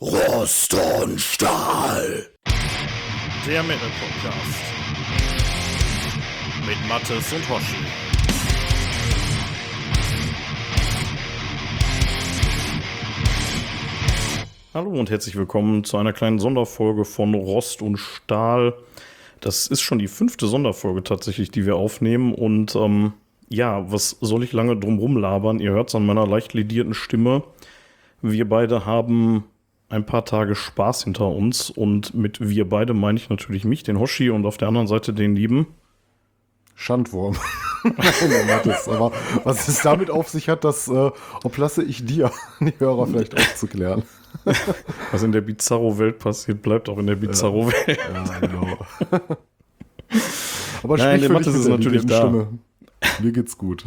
Rost und Stahl. Der Metal Podcast. Mit Mattes und Hoshi. Hallo und herzlich willkommen zu einer kleinen Sonderfolge von Rost und Stahl. Das ist schon die fünfte Sonderfolge tatsächlich, die wir aufnehmen. Und ähm, ja, was soll ich lange drum rumlabern? Ihr hört es an meiner leicht ledierten Stimme. Wir beide haben ein paar Tage Spaß hinter uns. Und mit wir beide meine ich natürlich mich, den Hoshi, und auf der anderen Seite den lieben. Schandwurm. Mattes. Aber was es damit auf sich hat, das äh, oblasse ich dir, die Hörer vielleicht aufzuklären. Was in der Bizarro-Welt passiert, bleibt auch in der Bizarro-Welt. Ja, genau. Aber Nein, der Mattes ist natürlich da. Stimme. Mir geht's gut.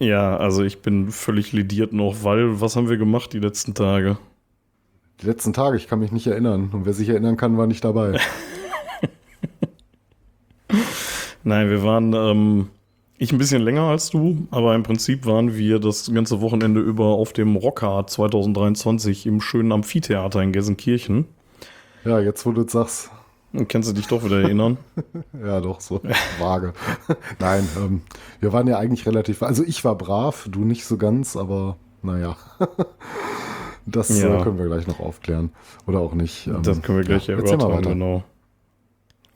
ja, also ich bin völlig lidiert noch, weil was haben wir gemacht die letzten Tage? Die letzten Tage, ich kann mich nicht erinnern. Und wer sich erinnern kann, war nicht dabei. Nein, wir waren, ähm, ich ein bisschen länger als du, aber im Prinzip waren wir das ganze Wochenende über auf dem Rockart 2023 im schönen Amphitheater in Gelsenkirchen. Ja, jetzt wo du das sagst. Kannst du dich doch wieder erinnern? ja, doch, so vage. Nein, ähm, wir waren ja eigentlich relativ, also ich war brav, du nicht so ganz, aber naja. Das äh, ja. können wir gleich noch aufklären. Oder auch nicht. Ähm, das können wir gleich ja, erörtern, genau.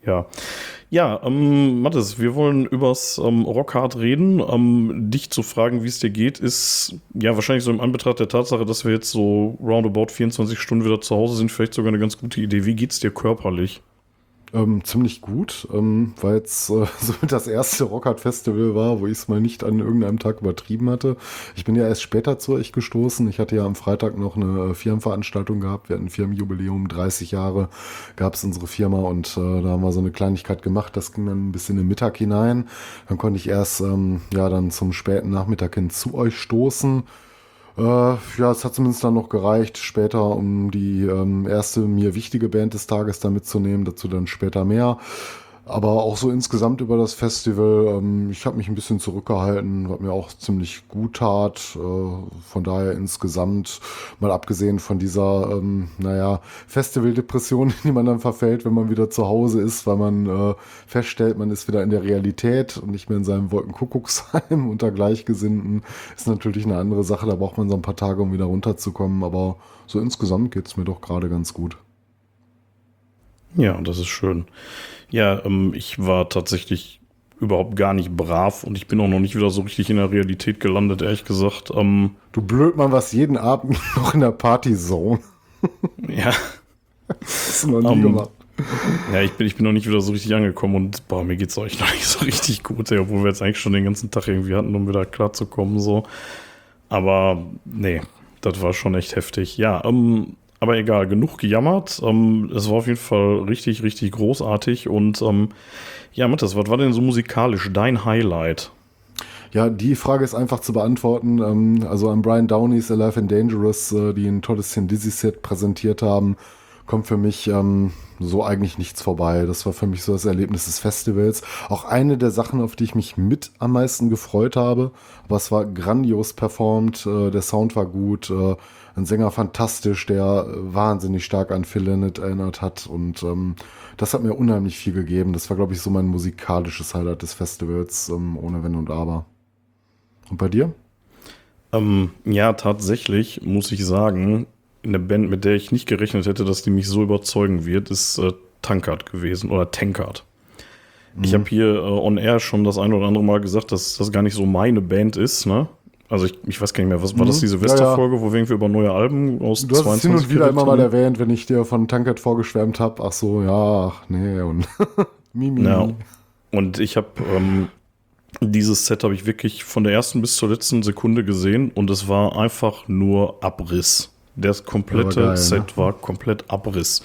Ja. Ja, ähm, Mathis, wir wollen übers ähm, Rockhard reden. Ähm, dich zu fragen, wie es dir geht, ist ja wahrscheinlich so im Anbetracht der Tatsache, dass wir jetzt so roundabout 24 Stunden wieder zu Hause sind, vielleicht sogar eine ganz gute Idee. Wie geht's dir körperlich? Ähm, ziemlich gut, ähm, weil es äh, so das erste Rockhard Festival war, wo ich es mal nicht an irgendeinem Tag übertrieben hatte. Ich bin ja erst später zu euch gestoßen. Ich hatte ja am Freitag noch eine äh, Firmenveranstaltung gehabt. Wir hatten Firmenjubiläum, 30 Jahre gab es unsere Firma und äh, da haben wir so eine Kleinigkeit gemacht. Das ging dann ein bisschen in den Mittag hinein. Dann konnte ich erst ähm, ja dann zum späten Nachmittag hin zu euch stoßen. Äh, ja, es hat zumindest dann noch gereicht, später, um die ähm, erste mir wichtige Band des Tages da mitzunehmen, dazu dann später mehr. Aber auch so insgesamt über das Festival, ähm, ich habe mich ein bisschen zurückgehalten, was mir auch ziemlich gut tat. Äh, von daher insgesamt, mal abgesehen von dieser, ähm, naja, Festivaldepression, in die man dann verfällt, wenn man wieder zu Hause ist, weil man äh, feststellt, man ist wieder in der Realität und nicht mehr in seinem Wolkenkuckucksheim unter Gleichgesinnten, ist natürlich eine andere Sache. Da braucht man so ein paar Tage, um wieder runterzukommen. Aber so insgesamt geht's mir doch gerade ganz gut. Ja, das ist schön. Ja, ähm, ich war tatsächlich überhaupt gar nicht brav und ich bin auch noch nicht wieder so richtig in der Realität gelandet, ehrlich gesagt. Ähm, du blöd man was jeden Abend noch in der Partyzone. ja. Das du noch nie um, ähm, gemacht. Ja, ich bin, ich bin noch nicht wieder so richtig angekommen und boah, mir geht's euch noch nicht so richtig gut, ey, obwohl wir jetzt eigentlich schon den ganzen Tag irgendwie hatten, um wieder klarzukommen, so. Aber nee, das war schon echt heftig. Ja, ähm, aber egal, genug gejammert. Ähm, es war auf jeden Fall richtig, richtig großartig. Und ähm, ja, Matthias, was war denn so musikalisch dein Highlight? Ja, die Frage ist einfach zu beantworten. Ähm, also an Brian Downey's Alive and Dangerous, äh, die ein tolles Dizzy Set präsentiert haben, kommt für mich ähm, so eigentlich nichts vorbei. Das war für mich so das Erlebnis des Festivals. Auch eine der Sachen, auf die ich mich mit am meisten gefreut habe. Aber es war grandios performt, äh, der Sound war gut, äh, ein Sänger fantastisch, der wahnsinnig stark an Phil Lynott erinnert hat und ähm, das hat mir unheimlich viel gegeben. Das war, glaube ich, so mein musikalisches Highlight des Festivals, ähm, ohne Wenn und Aber. Und bei dir? Ähm, ja, tatsächlich muss ich sagen, eine Band, mit der ich nicht gerechnet hätte, dass die mich so überzeugen wird, ist äh, Tankard gewesen oder Tankard. Mhm. Ich habe hier äh, on air schon das eine oder andere Mal gesagt, dass das gar nicht so meine Band ist, ne? Also ich, ich weiß gar nicht mehr, was war das, mhm. die Silvesterfolge, ja, ja. wo wir irgendwie über neue Alben aus Du hast es hin und wieder immer mal erwähnt, wenn ich dir von Tankard vorgeschwärmt habe. Ach so, ja, ach nee und Mimi. Ja. Und ich habe ähm, dieses Set habe ich wirklich von der ersten bis zur letzten Sekunde gesehen und es war einfach nur Abriss. Das komplette geil, Set ne? war komplett Abriss.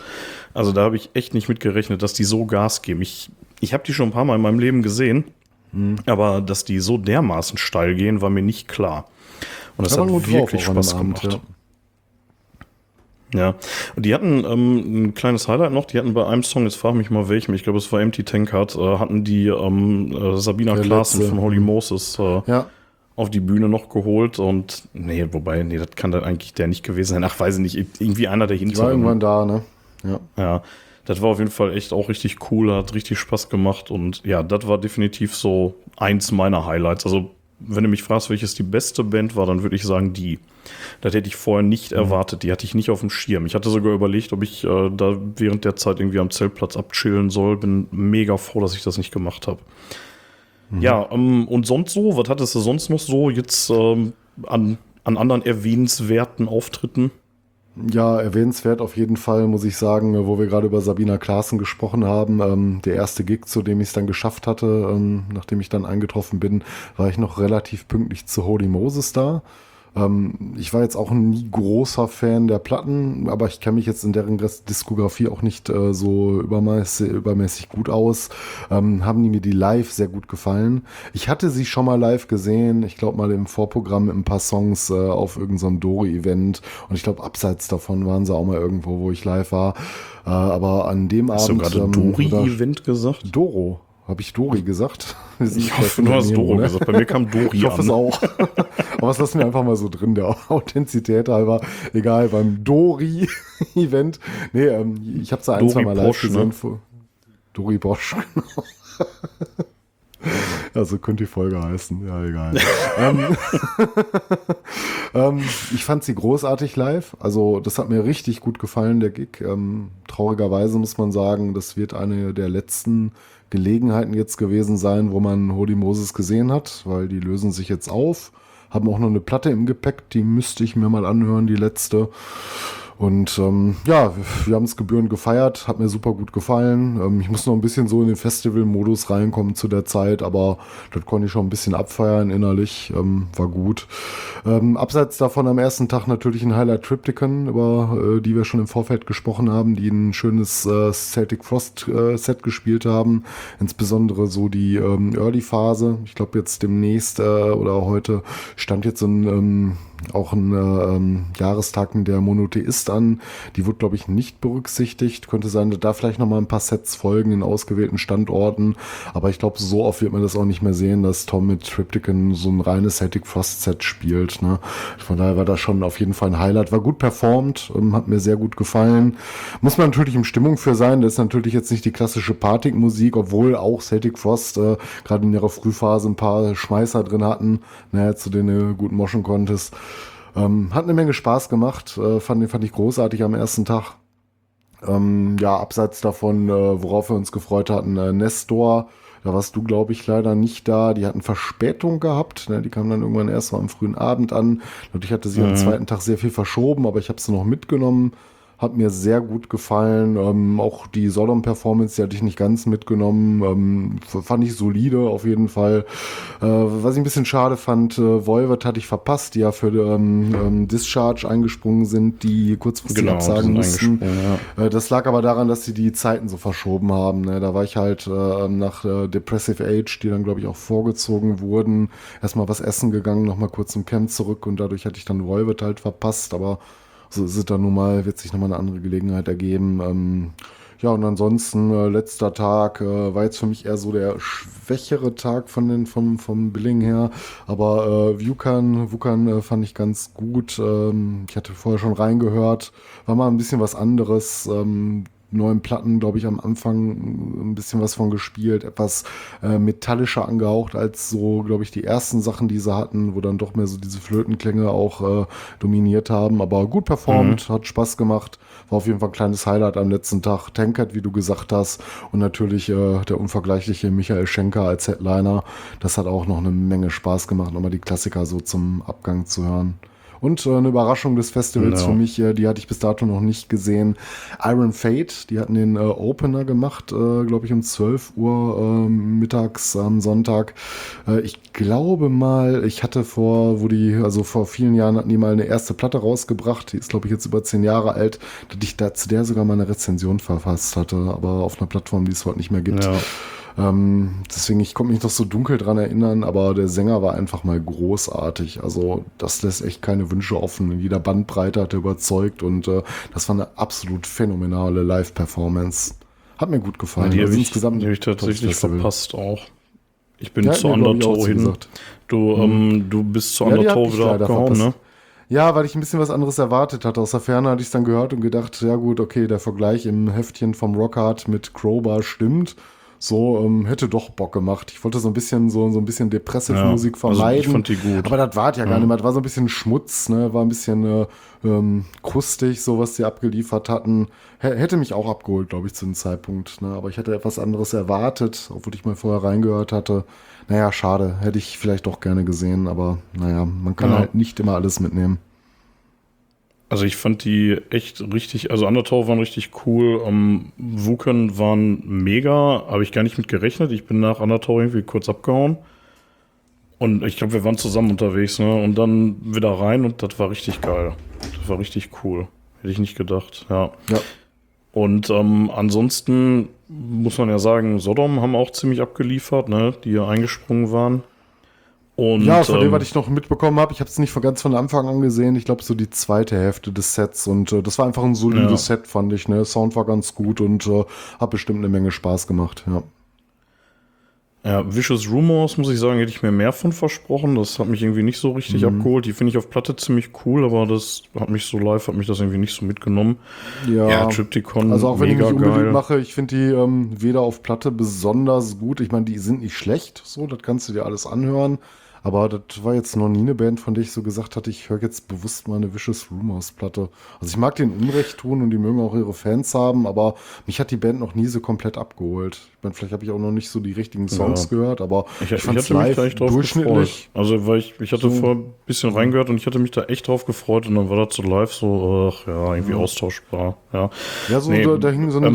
Also da habe ich echt nicht mit gerechnet, dass die so Gas geben. Ich, ich habe die schon ein paar Mal in meinem Leben gesehen Mhm. Aber dass die so dermaßen steil gehen, war mir nicht klar. Und das, hat wirklich Spaß gemacht. ja. Ja, und die hatten ähm, ein kleines Highlight noch, die hatten bei einem Song, jetzt frage mich mal welchem, ich glaube es war Empty Tankard, äh, hatten die ähm, äh, Sabina Klaassen von Holy Moses äh, ja. Auf die Bühne noch geholt und nee, wobei, nee, das kann dann eigentlich der nicht gewesen sein. Ach, weiß ich nicht, irgendwie einer der hinter. war irgendwann da, ne? Ja. Ja, das war auf jeden Fall echt auch richtig cool, hat richtig Spaß gemacht und ja, das war definitiv so eins meiner Highlights. Also, wenn du mich fragst, welches die beste Band war, dann würde ich sagen die. Das hätte ich vorher nicht mhm. erwartet, die hatte ich nicht auf dem Schirm. Ich hatte sogar überlegt, ob ich äh, da während der Zeit irgendwie am Zeltplatz abchillen soll. Bin mega froh, dass ich das nicht gemacht habe. Mhm. Ja, ähm, und sonst so, was hattest du sonst noch so jetzt ähm, an, an anderen erwähnenswerten Auftritten? Ja, erwähnenswert auf jeden Fall, muss ich sagen, wo wir gerade über Sabina Klaassen gesprochen haben. Ähm, der erste Gig, zu dem ich es dann geschafft hatte, ähm, nachdem ich dann eingetroffen bin, war ich noch relativ pünktlich zu Holy Moses da. Ähm, ich war jetzt auch nie großer Fan der Platten, aber ich kenne mich jetzt in deren Diskografie auch nicht äh, so übermäßig, übermäßig gut aus. Ähm, haben die mir die live sehr gut gefallen. Ich hatte sie schon mal live gesehen, ich glaube mal im Vorprogramm mit ein paar Songs äh, auf irgendeinem so Dori-Event und ich glaube abseits davon waren sie auch mal irgendwo, wo ich live war. Äh, aber an dem Hast Abend. Hast du gerade ähm, Dori-Event gesagt? Doro. Habe ich Dori gesagt? Ich hoffe, du hast Doro ne? gesagt. Bei mir kam Dori Ich hoffe an. es auch. Aber das lassen wir einfach mal so drin, der Authentizität halber. Egal, beim Dori-Event. Nee, ähm, ich habe es ein, Dori zwei Mal live gesehen. Ne? Dori Bosch, genau. Also könnte die Folge heißen. Ja, egal. ähm, ähm, ich fand sie großartig live. Also das hat mir richtig gut gefallen, der Gig. Ähm, traurigerweise muss man sagen, das wird eine der letzten Gelegenheiten jetzt gewesen sein, wo man Holy Moses gesehen hat, weil die lösen sich jetzt auf. Haben auch noch eine Platte im Gepäck, die müsste ich mir mal anhören, die letzte. Und ähm, ja, wir haben es gebührend gefeiert, hat mir super gut gefallen. Ähm, ich muss noch ein bisschen so in den Festival-Modus reinkommen zu der Zeit, aber das konnte ich schon ein bisschen abfeiern innerlich, ähm, war gut. Ähm, abseits davon am ersten Tag natürlich ein Highlight Triptychon, über äh, die wir schon im Vorfeld gesprochen haben, die ein schönes äh, Celtic Frost äh, Set gespielt haben, insbesondere so die ähm, Early-Phase. Ich glaube jetzt demnächst äh, oder heute stand jetzt so ein ähm, auch ein äh, ähm, Jahrestag der Monotheist an. Die wird, glaube ich, nicht berücksichtigt. Könnte sein, da vielleicht noch mal ein paar Sets folgen in ausgewählten Standorten. Aber ich glaube, so oft wird man das auch nicht mehr sehen, dass Tom mit Triptychon so ein reines Celtic Frost Set spielt. Ne? Von daher war das schon auf jeden Fall ein Highlight. War gut performt, ähm, hat mir sehr gut gefallen. Muss man natürlich in Stimmung für sein. Das ist natürlich jetzt nicht die klassische Party-Musik, obwohl auch Celtic Frost äh, gerade in ihrer Frühphase ein paar Schmeißer drin hatten, ne, zu denen du gut moschen konntest. Ähm, hat eine Menge Spaß gemacht, äh, fand, fand ich großartig am ersten Tag. Ähm, ja, abseits davon, äh, worauf wir uns gefreut hatten, äh, Nestor, da warst du, glaube ich, leider nicht da. Die hatten Verspätung gehabt. Ne? Die kamen dann irgendwann erst mal am frühen Abend an. Und ich hatte sie mhm. am zweiten Tag sehr viel verschoben, aber ich habe sie noch mitgenommen. Hat mir sehr gut gefallen. Ähm, auch die Sodom-Performance, die hatte ich nicht ganz mitgenommen. Ähm, fand ich solide auf jeden Fall. Äh, was ich ein bisschen schade fand, äh, Volvet hatte ich verpasst, die ja für ähm, ähm, Discharge eingesprungen sind, die kurzfristig genau, absagen mussten. Ja. Äh, das lag aber daran, dass sie die Zeiten so verschoben haben. Ne? Da war ich halt äh, nach äh, Depressive Age, die dann, glaube ich, auch vorgezogen wurden, erstmal was essen gegangen, nochmal kurz im Camp zurück und dadurch hatte ich dann Volvet halt verpasst, aber so ist es dann nun mal, wird sich nochmal eine andere Gelegenheit ergeben. Ähm, ja, und ansonsten, äh, letzter Tag äh, war jetzt für mich eher so der schwächere Tag von den, vom, vom Billing her. Aber äh, Vukan, Vukan äh, fand ich ganz gut. Ähm, ich hatte vorher schon reingehört. War mal ein bisschen was anderes. Ähm, neuen Platten, glaube ich, am Anfang ein bisschen was von gespielt, etwas äh, metallischer angehaucht als so, glaube ich, die ersten Sachen, die sie hatten, wo dann doch mehr so diese Flötenklänge auch äh, dominiert haben. Aber gut performt, mhm. hat Spaß gemacht, war auf jeden Fall ein kleines Highlight am letzten Tag. Tankert, wie du gesagt hast, und natürlich äh, der unvergleichliche Michael Schenker als Headliner. Das hat auch noch eine Menge Spaß gemacht, nochmal die Klassiker so zum Abgang zu hören. Und äh, eine Überraschung des Festivals no. für mich, äh, die hatte ich bis dato noch nicht gesehen. Iron Fate, die hatten den äh, Opener gemacht, äh, glaube ich, um 12 Uhr äh, mittags am Sonntag. Äh, ich glaube mal, ich hatte vor, wo die, also vor vielen Jahren hatten die mal eine erste Platte rausgebracht, die ist, glaube ich, jetzt über zehn Jahre alt, dass ich da zu der sogar mal eine Rezension verfasst hatte, aber auf einer Plattform, die es heute nicht mehr gibt. Ja. Ähm, deswegen, ich konnte mich noch so dunkel dran erinnern, aber der Sänger war einfach mal großartig. Also das lässt echt keine Wünsche offen. In jeder Bandbreite hat er überzeugt und äh, das war eine absolut phänomenale Live-Performance. Hat mir gut gefallen. Ja, die also habe ich, insgesamt hab ich tatsächlich verpasst auch. Ich bin ja, zu Undertow hin. Du, ähm, du bist zu Ja, die Undertow wieder abgehauen, ne? Ja, weil ich ein bisschen was anderes erwartet hatte. Aus der Ferne hatte ich es dann gehört und gedacht, ja gut, okay, der Vergleich im Heftchen vom Rockhard mit Crowbar stimmt. So, ähm, hätte doch Bock gemacht. Ich wollte so ein bisschen so, so ein bisschen depressive Ja, Musik also ich vermeiden. fand die gut. Aber das war ja gar nicht mehr. Das war so ein bisschen Schmutz, ne? War ein bisschen äh, ähm, krustig, so was sie abgeliefert hatten. H hätte mich auch abgeholt, glaube ich, zu dem Zeitpunkt. Ne? Aber ich hatte etwas anderes erwartet, obwohl ich mal vorher reingehört hatte. Naja, schade. Hätte ich vielleicht doch gerne gesehen, aber naja, man kann Ja. halt nicht immer alles mitnehmen. Also ich fand die echt richtig, also Undertow waren richtig cool, ähm, Wuken waren mega, habe ich gar nicht mit gerechnet. Ich bin nach Undertow irgendwie kurz abgehauen. Und ich glaube, wir waren zusammen unterwegs, ne? Und dann wieder rein und das war richtig geil. Das war richtig cool. Hätte ich nicht gedacht, ja. Ja. Und ähm, ansonsten muss man ja sagen, Sodom haben auch ziemlich abgeliefert, ne? Die ja eingesprungen waren. Und, ja, von dem, ähm, was ich noch mitbekommen habe, ich habe es nicht von ganz von Anfang an gesehen. Ich glaube, so die zweite Hälfte des Sets. Und äh, das war einfach ein solides Ja. Set, fand ich. Ne? Sound war ganz gut und äh, hat bestimmt eine Menge Spaß gemacht. Ja. Ja, Vicious Rumors, muss ich sagen, hätte ich mir mehr von versprochen. Das hat mich irgendwie nicht so richtig Mhm. abgeholt. Die finde ich auf Platte ziemlich cool, aber das hat mich so live, hat mich das irgendwie nicht so mitgenommen. Ja, Triptychon, Also auch wenn ich mich unbedingt geil. mache, ich finde die ähm, weder auf Platte besonders gut. Ich meine, die sind nicht schlecht, so, das kannst du dir alles anhören. Aber das war jetzt noch nie eine Band, von der ich so gesagt hatte, ich höre jetzt bewusst mal eine Vicious Rumors Platte. Also ich mag den Unrecht tun und die mögen auch ihre Fans haben, aber mich hat die Band noch nie so komplett abgeholt. Ich meine, vielleicht habe ich auch noch nicht so die richtigen Songs Ja. gehört, aber Ich, ich, hatte mich live durchschnittlich. gefreut. Also, weil ich, ich hatte So. vorher ein bisschen reingehört und ich hatte mich da echt drauf gefreut und dann war das so live so, ach ja, irgendwie austauschbar. Ja, Ja, so Nee, da, da hing so eine ähm,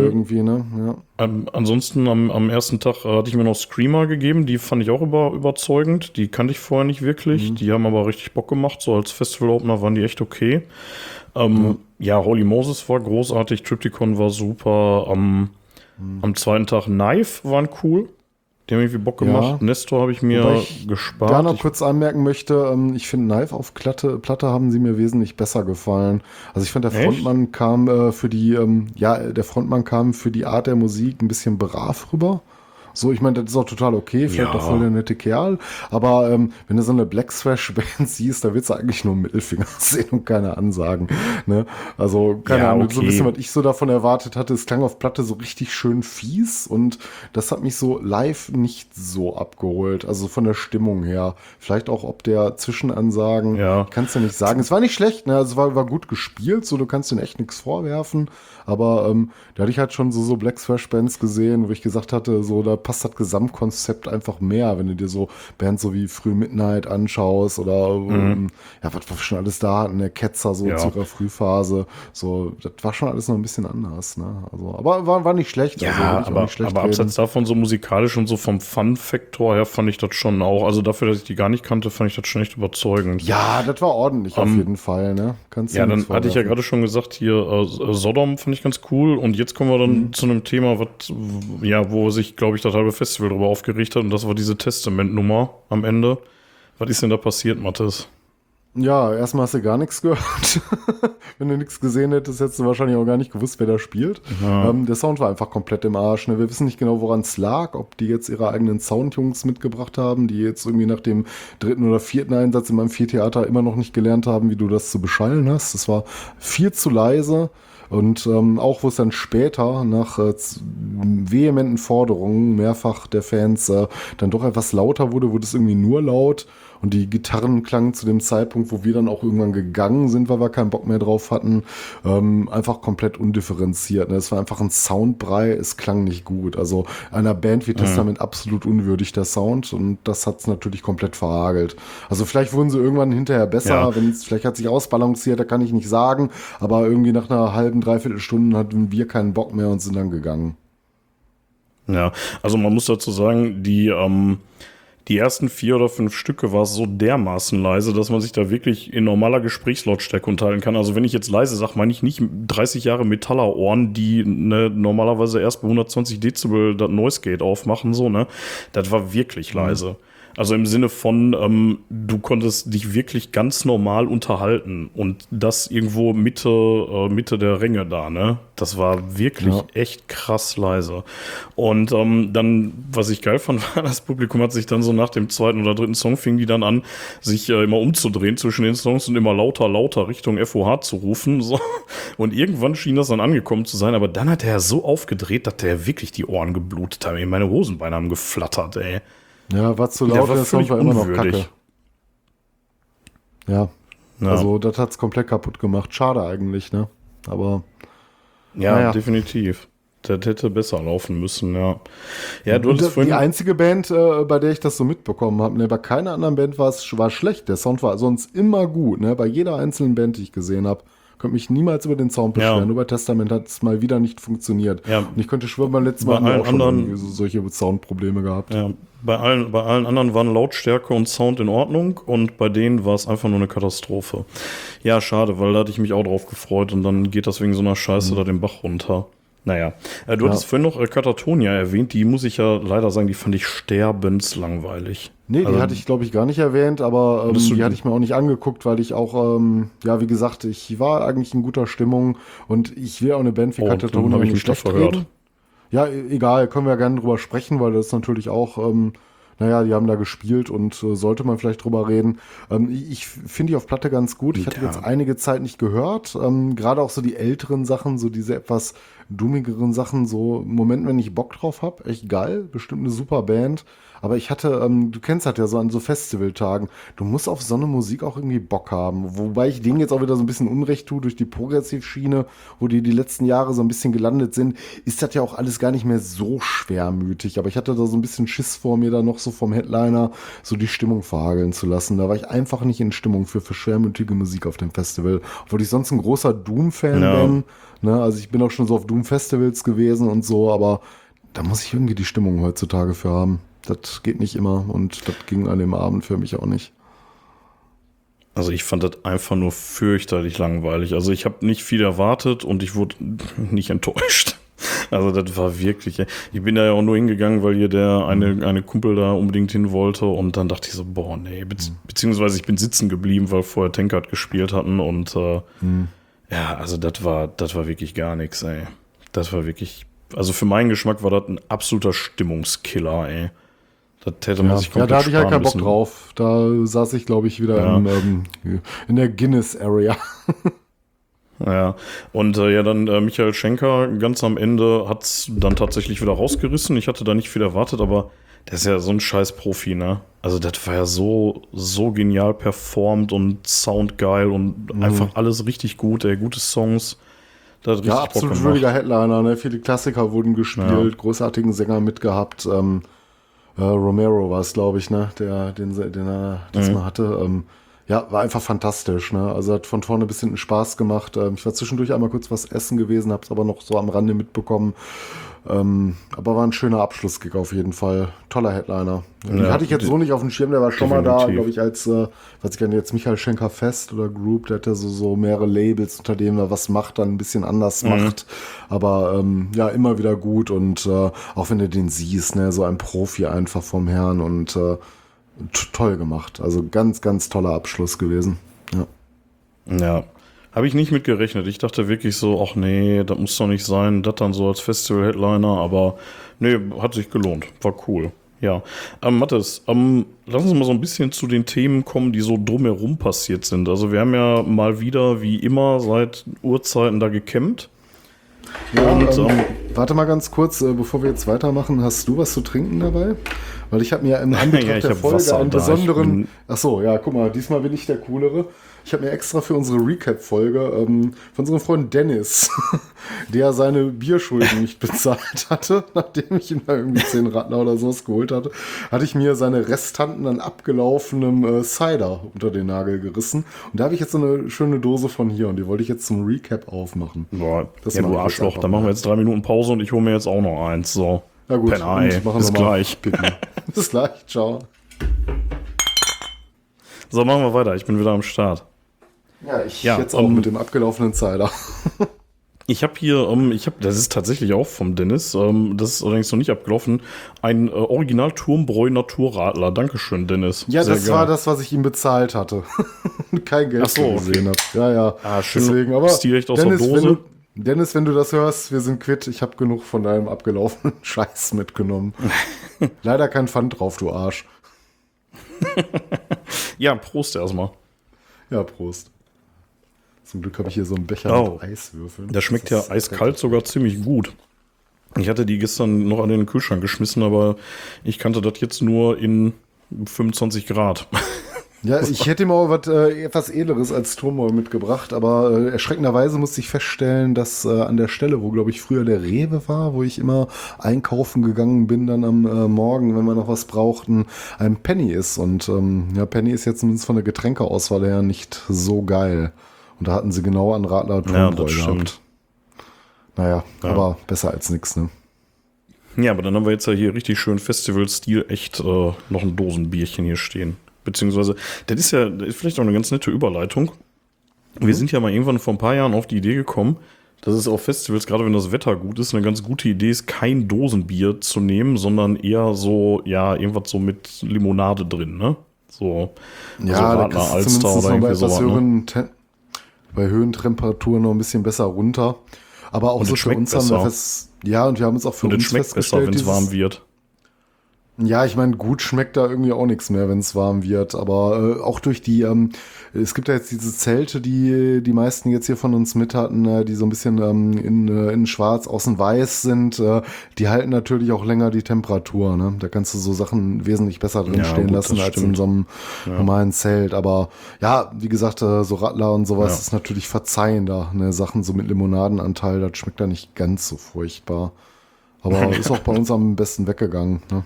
irgendwie, ne? Ja. Ähm, ansonsten am, am ersten Tag äh, hatte ich mir noch Screamer gegeben, die fand ich auch über, überzeugend. Die kannte ich vorher nicht wirklich. Die haben aber richtig Bock gemacht. So als Festival-Opener waren die echt okay. Ähm, ja. Holy Moses war großartig, Triptychon war super. Am, am zweiten Tag Knife waren cool. Die haben irgendwie Bock Ja. gemacht. Nestor habe ich mir ich gespart. Da noch Ich- kurz anmerken möchte, ähm, ich finde Knife auf Platte, Platte haben sie mir wesentlich besser gefallen. Also ich fand der Echt? Frontmann kam äh, für die, ähm, ja, der Frontmann kam für die Art der Musik ein bisschen brav rüber. So, ich meine, das ist auch total okay, vielleicht Ja. auch voll der nette Kerl. Aber ähm, wenn du so eine Black Thrash-Band siehst, da willst du eigentlich nur Mittelfinger sehen und keine Ansagen. Ne? Also, keine Ja, Ahnung, so ein okay. bisschen, was ich so davon erwartet hatte, es klang auf Platte so richtig schön fies und das hat mich so live nicht so abgeholt. Also von der Stimmung her. Vielleicht auch ob der Zwischenansagen. Ja. Kannst du nicht sagen. Es war nicht schlecht, ne? Also Es war, war gut gespielt, so du kannst denen echt nichts vorwerfen. Aber ähm, da hatte ich halt schon so, so Black Thrash Bands gesehen, wo ich gesagt hatte, so da passt das Gesamtkonzept einfach mehr, wenn du dir so Bands so wie Früh Midnight anschaust oder ähm, ja, was wir schon alles da hatten, der Ketzer so Mhm. Ja. zu ihrer Frühphase. So, das war schon alles noch ein bisschen anders, ne? Also, aber war, war nicht schlecht. also, Ja, auch aber, nicht schlecht aber abseits davon so musikalisch und so vom Fun-Faktor her fand ich das schon auch. Also dafür, dass ich die gar nicht kannte, fand ich das schon echt überzeugend. Ja, das war ordentlich auf Ähm, jeden Fall, ne? Kannst Ja, dann hatte ich ja gerade schon gesagt, hier äh, Sodom fand ich ganz cool. Und jetzt kommen wir dann Mhm. zu einem Thema, was, ja, wo sich, glaube ich, das halbe Festival darüber aufgeregt hat. Und das war diese Testament-Nummer am Ende. Was ist denn da passiert, Mathis? Ja, erstmal hast du gar nichts gehört. Wenn du nichts gesehen hättest, hättest du wahrscheinlich auch gar nicht gewusst, wer da spielt. Ähm, der Sound war einfach komplett im Arsch. Ne? Wir wissen nicht genau, woran es lag, ob die jetzt ihre eigenen Soundjungs mitgebracht haben, die jetzt irgendwie nach dem dritten oder vierten Einsatz im Amphitheater immer noch nicht gelernt haben, wie du das zu beschallen hast. Das war viel zu leise. Und ähm, auch wo es dann später nach äh, vehementen Forderungen mehrfach der Fans äh, dann doch etwas lauter wurde, wurde es irgendwie nur laut und die Gitarren klangen zu dem Zeitpunkt, wo wir dann auch irgendwann gegangen sind, weil wir keinen Bock mehr drauf hatten, ähm, einfach komplett undifferenziert. Ne? Es war einfach ein Soundbrei, es klang nicht gut. Also einer Band wie Testament absolut unwürdig der Sound und das hat es natürlich komplett verhagelt. Also vielleicht wurden sie irgendwann hinterher besser, Ja. wenn es vielleicht hat sich ausbalanciert, da kann ich nicht sagen, aber irgendwie nach einer halben, dreiviertel Stunde hatten wir keinen Bock mehr und sind dann gegangen. Ja, also man muss dazu sagen, die, ähm, die ersten vier oder fünf Stücke war es so dermaßen leise, dass man sich da wirklich in normaler Gesprächslautstärke unterhalten kann. Also wenn ich jetzt leise sage, meine ich nicht 30 Jahre Metallerohren, die ne, normalerweise erst bei 120 Dezibel das Noise Gate aufmachen, so, ne? Das war wirklich leise. Also im Sinne von, ähm, du konntest dich wirklich ganz normal unterhalten und das irgendwo Mitte, äh, Mitte der Ränge da, ne? Das war wirklich ja. echt krass leise. Und ähm, dann, was ich geil fand, war, das Publikum hat sich dann so nach dem zweiten oder dritten Song fing die dann an, sich äh, immer umzudrehen zwischen den Songs und immer lauter, lauter Richtung FOH zu rufen. So. Und irgendwann schien das dann angekommen zu sein, aber dann hat er so aufgedreht, dass der wirklich die Ohren geblutet hat. Meine Hosenbeine haben geflattert, ey. Ja, war zu laut, der, der Song war immer noch kacke. Ja. ja. Also, das hat's komplett kaputt gemacht. Schade eigentlich, ne? Aber. Ja, naja. definitiv. Das hätte besser laufen müssen, ja. Ja, du hattest vorhin. Die einzige Band, äh, bei der ich das so mitbekommen habe, ne, bei keiner anderen Band war es war schlecht. Der Sound war sonst immer gut, ne? Bei jeder einzelnen Band, die ich gesehen habe. Könnte mich niemals über den Sound beschweren. Ja. Nur bei Testament hat es mal wieder nicht funktioniert. Ja. Und ich könnte schwören, beim letzten Mal haben wir auch anderen, schon solche Soundprobleme gehabt. Ja, bei allen, bei allen anderen waren Lautstärke und Sound in Ordnung und bei denen war es einfach nur eine Katastrophe. Ja, schade, weil da hatte ich mich auch drauf gefreut und dann geht das wegen so einer Scheiße mhm. da den Bach runter. Naja, äh, du ja. hattest vorhin noch äh, Katatonia erwähnt, die muss ich ja leider sagen, die fand ich sterbenslangweilig. Nee, die also, hatte ich glaube ich gar nicht erwähnt, aber ähm, die hatte ich mir auch nicht angeguckt, weil ich auch, ähm, ja, wie gesagt, ich war eigentlich in guter Stimmung und ich will auch eine Band wie oh, Katatonia nicht schlecht reden. Ja, e-, egal, können wir gerne drüber sprechen, weil das natürlich auch, ähm, naja, die haben da gespielt und äh, sollte man vielleicht drüber reden. Ähm, ich finde die auf Platte ganz gut. Ich hatte ja. jetzt einige Zeit nicht gehört. Ähm, Gerade auch so die älteren Sachen, so diese etwas dummigeren Sachen, so im Moment, wenn ich Bock drauf habe, echt geil. Bestimmt eine super Band. Aber ich hatte, ähm, du kennst das ja so an so Festivaltagen, du musst auf so eine Musik auch irgendwie Bock haben. Wobei ich denen jetzt auch wieder so ein bisschen Unrecht tue durch die Progressivschiene, wo die die letzten Jahre so ein bisschen gelandet sind, ist das ja auch alles gar nicht mehr so schwermütig. Aber ich hatte da so ein bisschen Schiss vor mir, da noch so vom Headliner so die Stimmung verhageln zu lassen. Da war ich einfach nicht in Stimmung für, für schwermütige Musik auf dem Festival. Obwohl ich sonst ein großer Doom-Fan ja. bin. Ne? Also ich bin auch schon so auf Doom-Festivals gewesen und so, aber da muss ich irgendwie die Stimmung heutzutage für haben. Das geht nicht immer und das ging an dem Abend für mich auch nicht. Also ich fand das einfach nur fürchterlich langweilig. Also ich habe nicht viel erwartet und ich wurde nicht enttäuscht. Also das war wirklich. Ich bin da ja auch nur hingegangen, weil hier der eine, eine Kumpel da unbedingt hin wollte und dann dachte ich so, boah, nee, Be mhm. beziehungsweise ich bin sitzen geblieben, weil vorher Tankard gespielt hatten und äh, mhm. Ja, also das war, das war wirklich gar nichts, ey. Das war wirklich, also für meinen Geschmack war das ein absoluter Stimmungskiller, ey. Das hätte man ja, sich Ja, da hatte ich halt keinen Bock drauf. Da saß ich, glaube ich, wieder ja. in, ähm, in der Guinness-Area. Ja, und äh, ja, dann äh, Michael Schenker ganz am Ende hat es dann tatsächlich wieder rausgerissen. Ich hatte da nicht viel erwartet, aber der ist ja so ein scheiß Profi, ne? Also das war ja so, so genial performt und soundgeil und mhm. einfach alles richtig gut, ey, gute Songs. ja, absolut würdiger Headliner, ne? Viele Klassiker wurden gespielt, ja. großartigen Sänger mitgehabt. Ähm, äh, Romero war es, glaube ich, ne, der, den, den er das mhm. mal hatte. Ähm, ja, war einfach fantastisch, ne? Also hat von vorne bis hinten Spaß gemacht. Ähm, ich war zwischendurch einmal kurz was essen gewesen, hab's aber noch so am Rande mitbekommen. Ähm, aber war ein schöner Abschlussgig auf jeden Fall. Toller Headliner. Den ja, hatte ich jetzt so nicht auf dem Schirm, der war schon definitiv. mal da, glaube ich, als, äh, was ich gerne jetzt Michael Schenker Fest oder Group, der hatte so, so mehrere Labels, unter denen er was macht, dann ein bisschen anders mhm. macht. Aber ähm, ja, immer wieder gut und äh, auch wenn du den siehst, ne, so ein Profi einfach vom Herrn und äh, toll gemacht. Also ganz, ganz toller Abschluss gewesen. Ja. Ja, habe ich nicht mit gerechnet. Ich dachte wirklich so, ach nee, das muss doch nicht sein. Das dann so als Festival-Headliner, aber nee, hat sich gelohnt. War cool. Ja. Ähm, Mathis, ähm, lass uns mal so ein bisschen zu den Themen kommen, die so drumherum passiert sind. Also wir haben ja mal wieder, wie immer, seit Urzeiten da gekämmt. Ja, ähm, warte mal ganz kurz, äh, bevor wir jetzt weitermachen. Hast du was zu trinken dabei? Weil ich habe mir im Anbetracht ja, der Folge Wasser einen besonderen. Ach so, ja, guck mal, diesmal bin ich der coolere. Ich habe mir extra für unsere Recap-Folge ähm, von unserem Freund Dennis, der seine Bierschulden nicht bezahlt hatte, nachdem ich ihm da irgendwie 10 Radler oder sowas geholt hatte, hatte ich mir seine Restanten an abgelaufenem äh, Cider unter den Nagel gerissen. Und da habe ich jetzt so eine schöne Dose von hier und die wollte ich jetzt zum Recap aufmachen. Boah, das ja, du Arschloch, dann machen wir jetzt drei Minuten Pause und ich hole mir jetzt auch noch eins. So. Na gut, Penei. bis gleich. bis gleich, ciao. So, machen wir weiter. Ich bin wieder am Start. Ja, ich ja, jetzt auch um, mit dem abgelaufenen Cider. Ich habe hier, ähm, ich habe, das ist tatsächlich auch vom Dennis, ähm, das ist allerdings noch nicht abgelaufen, ein äh, Original Turmbräu Naturradler. Dankeschön, Dennis. Ja, Sehr das geil. war das, was ich ihm bezahlt hatte. Kein Geld Ach so, gesehen okay. habe. Ja, ja. Ah, schön. Deswegen, aber Stilrecht aus Dennis, der Dose. Wenn du, Dennis, wenn du das hörst, wir sind quitt. Ich habe genug von deinem abgelaufenen Scheiß mitgenommen. Leider kein Pfand drauf, du Arsch. ja, Prost erstmal. Ja, Prost. Zum Glück habe ich hier so einen Becher oh. mit Eiswürfeln. Der schmeckt ja eiskalt sogar ziemlich gut. Ich hatte die gestern noch an den Kühlschrank geschmissen, aber ich kannte das jetzt nur in 25 Grad. Ja, ich hätte mal was äh, etwas Edleres als Turmbau mitgebracht, aber äh, erschreckenderweise musste ich feststellen, dass äh, an der Stelle, wo glaube ich früher der Rewe war, wo ich immer einkaufen gegangen bin, dann am äh, Morgen, wenn wir noch was brauchten, ein Penny ist. Und ähm, ja, Penny ist jetzt zumindest von der Getränkeauswahl her nicht so geil. Und da hatten sie genau an Radler Turmbräu ja, gehabt. Naja, ja. aber besser als nichts, ne? Ja, aber dann haben wir jetzt ja hier richtig schön Festival-Stil echt äh, noch ein Dosenbierchen hier stehen. Beziehungsweise, das ist ja das ist vielleicht auch eine ganz nette Überleitung. Wir mhm. sind ja mal irgendwann vor ein paar Jahren auf die Idee gekommen, dass es auf Festivals, gerade wenn das Wetter gut ist, eine ganz gute Idee ist, kein Dosenbier zu nehmen, sondern eher so, ja, irgendwas so mit Limonade drin, ne? So, ja, also Radler, Alster oder irgendwie sowas. Ne? Bei Höhentemperaturen noch ein bisschen besser runter. Aber auch und so für uns besser. haben wir fest, ja, und wir haben uns auch für und uns schmeckt besser, wenn es warm wird. Ja, ich meine, gut schmeckt da irgendwie auch nichts mehr, wenn es warm wird. Aber äh, auch durch die, ähm, es gibt ja jetzt diese Zelte, die die meisten jetzt hier von uns mit hatten, äh, die so ein bisschen ähm, in, äh, in schwarz, außen weiß sind. Äh, die halten natürlich auch länger die Temperatur. Ne? Da kannst du so Sachen wesentlich besser drin ja, stehen gut, lassen als stimmt. in so einem ja. normalen Zelt. Aber ja, wie gesagt, äh, so Radler und sowas ja. ist natürlich verzeihender. Ne? Sachen so mit Limonadenanteil, das schmeckt da nicht ganz so furchtbar. Aber ist auch bei uns am besten weggegangen. Ne?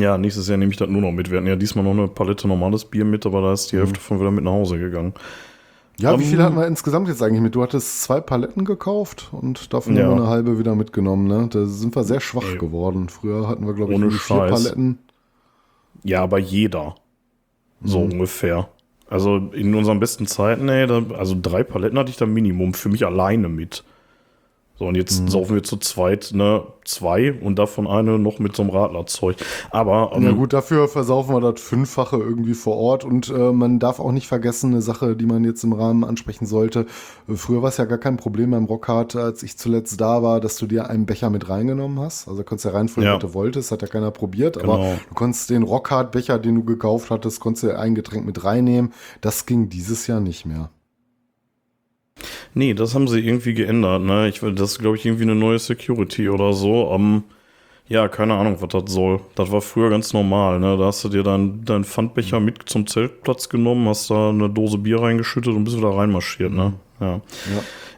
Ja, nächstes Jahr nehme ich das nur noch mit. Wir hatten ja diesmal noch eine Palette normales Bier mit, aber da ist die mhm. Hälfte von wieder mit nach Hause gegangen. Ja, um, wie viel hatten wir insgesamt jetzt eigentlich mit? Du hattest zwei Paletten gekauft und davon ja. wir eine halbe wieder mitgenommen. Ne? Da sind wir sehr schwach Ey. geworden. Früher hatten wir, glaube ich, vier Paletten. Ja, aber jeder. So mhm. ungefähr. Also in unseren besten Zeiten, ey, da, also drei Paletten hatte ich da Minimum für mich alleine mit. So, und jetzt mhm. saufen wir zu zweit, ne, zwei und davon eine noch mit so einem Radlerzeug. Aber. Ähm, ja, gut, dafür versaufen wir das Fünffache irgendwie vor Ort und äh, man darf auch nicht vergessen, eine Sache, die man jetzt im Rahmen ansprechen sollte. Früher war es ja gar kein Problem beim Rockhard, als ich zuletzt da war, dass du dir einen Becher mit reingenommen hast. Also konntest ja reinfüllen, ja. was du wolltest, hat ja keiner probiert, genau. aber du konntest den Rockhard-Becher, den du gekauft hattest, konntest du ein Getränk mit reinnehmen. Das ging dieses Jahr nicht mehr. Nee, das haben sie irgendwie geändert. Ne? Ich, das ist, glaube ich, irgendwie eine neue Security oder so. Um, ja, keine Ahnung, was das soll. Das war früher ganz normal. Ne? Da hast du dir deinen dein Pfandbecher mit zum Zeltplatz genommen, hast da eine Dose Bier reingeschüttet und bist wieder reinmarschiert. Ne? Ja. ja.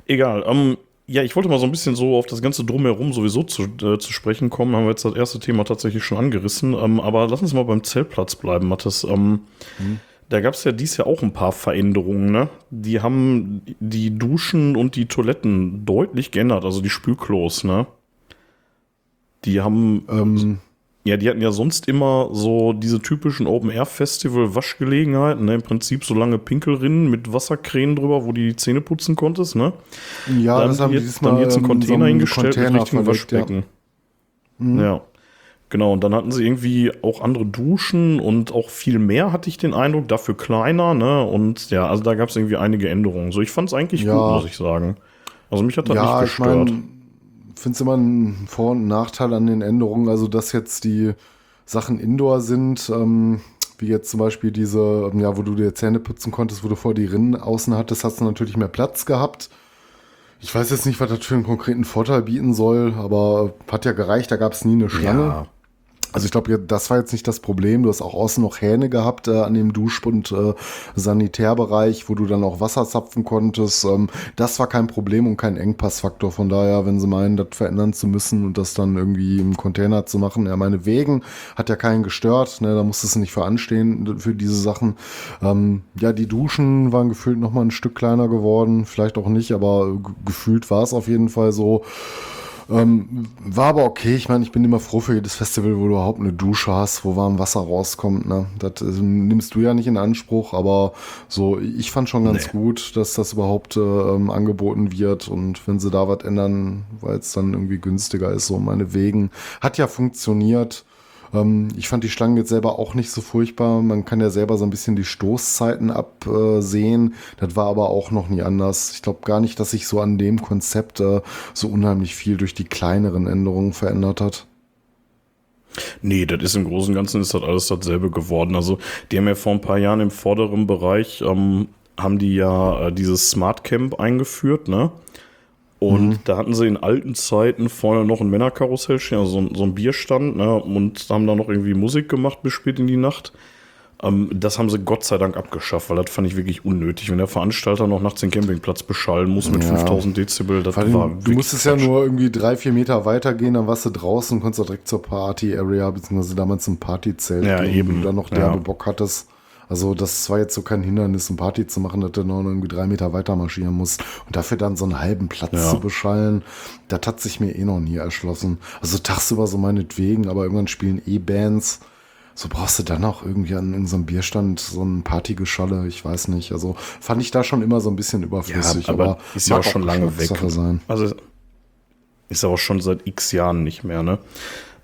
Egal. Um, ja, ich wollte mal so ein bisschen so auf das ganze Drumherum sowieso zu, äh, zu sprechen kommen. Haben wir jetzt das erste Thema tatsächlich schon angerissen. Ähm, aber lass uns mal beim Zeltplatz bleiben, Mathis. Ähm, mhm. Da gab es ja dies Jahr auch ein paar Veränderungen. Ne? Die haben die Duschen und die Toiletten deutlich geändert, also die Spülklos. Ne? Die haben, ähm, ja, die hatten ja sonst immer so diese typischen Open-Air-Festival-Waschgelegenheiten. Ne? Im Prinzip so lange Pinkelrinnen mit Wasserkränen drüber, wo du die Zähne putzen konntest. Ne? Ja, dann das haben die jetzt, dann jetzt einen Container so hingestellt Container mit richtigen Waschbecken. Ja. Mhm. ja. Genau, und dann hatten sie irgendwie auch andere Duschen und auch viel mehr, hatte ich den Eindruck, dafür kleiner, ne? Und ja, also da gab es irgendwie einige Änderungen. So, ich fand es eigentlich ja. gut, muss ich sagen. Also mich hat das ja, nicht gestört. Ich mein, finde es immer ein Vor- und Nachteil an den Änderungen, also dass jetzt die Sachen indoor sind, ähm, wie jetzt zum Beispiel diese, ja, wo du dir Zähne putzen konntest, wo du vor die Rinnen außen hattest, hast du natürlich mehr Platz gehabt. Ich weiß jetzt nicht, was das für einen konkreten Vorteil bieten soll, aber hat ja gereicht, da gab es nie eine Schlange. Ja. Also ich glaube, das war jetzt nicht das Problem. Du hast auch außen noch Hähne gehabt äh, an dem Dusch- und äh, Sanitärbereich, wo du dann auch Wasser zapfen konntest. Ähm, das war kein Problem und kein Engpassfaktor. Von daher, wenn sie meinen, das verändern zu müssen und das dann irgendwie im Container zu machen, ja, meine Wegen hat ja keinen gestört. Ne, da musstest du nicht für anstehen für diese Sachen. Ähm, ja, die Duschen waren gefühlt noch mal ein Stück kleiner geworden. Vielleicht auch nicht, aber gefühlt war es auf jeden Fall so. Ähm, war aber okay. Ich meine, ich bin immer froh für jedes Festival, wo du überhaupt eine Dusche hast, wo warm Wasser rauskommt. Ne? Das äh, nimmst du ja nicht in Anspruch, aber so, ich fand schon ganz nee. gut, dass das überhaupt äh, angeboten wird. Und wenn sie da was ändern, weil es dann irgendwie günstiger ist, so meine Wegen, hat ja funktioniert. Ähm, ich fand die Schlangen jetzt selber auch nicht so furchtbar. Man kann ja selber so ein bisschen die Stoßzeiten absehen. Das war aber auch noch nie anders. Ich glaube gar nicht, dass sich so an dem Konzept äh, so unheimlich viel durch die kleineren Änderungen verändert hat. Nee, das ist im Großen und Ganzen ist das alles dasselbe geworden. Also die haben ja vor ein paar Jahren im vorderen Bereich ähm, haben die ja äh, dieses Smart Camp eingeführt, ne? Und mhm. da hatten sie in alten Zeiten vorne noch ein Männerkarussell stehen, also so, so ein Bierstand, ne? Und haben da noch irgendwie Musik gemacht bis spät in die Nacht. Ähm, das haben sie Gott sei Dank abgeschafft, weil das fand ich wirklich unnötig. Wenn der Veranstalter noch nachts den Campingplatz beschallen muss mit ja. 5000 Dezibel, das Weil war Du musstest ja nur irgendwie drei, vier Meter weitergehen, dann warst du draußen und konntest direkt zur Party-Area, beziehungsweise damals zum Partyzelt ja, gehen, eben. wenn du dann noch derbe ja. Bock hattest. Also das war jetzt so kein Hindernis, um Party zu machen, dass du noch irgendwie drei Meter weiter marschieren musst. Und dafür dann so einen halben Platz ja. zu beschallen, das hat sich mir eh noch nie erschlossen. Also tagsüber so meinetwegen, aber irgendwann spielen eh Bands. So brauchst du dann auch irgendwie an irgendeinem Bierstand so ein Partygeschalle, ich weiß nicht. Also fand ich da schon immer so ein bisschen überflüssig. Ja, aber, aber ist ja auch schon lange weg. Sein. Also ist ja auch schon seit x Jahren nicht mehr, ne?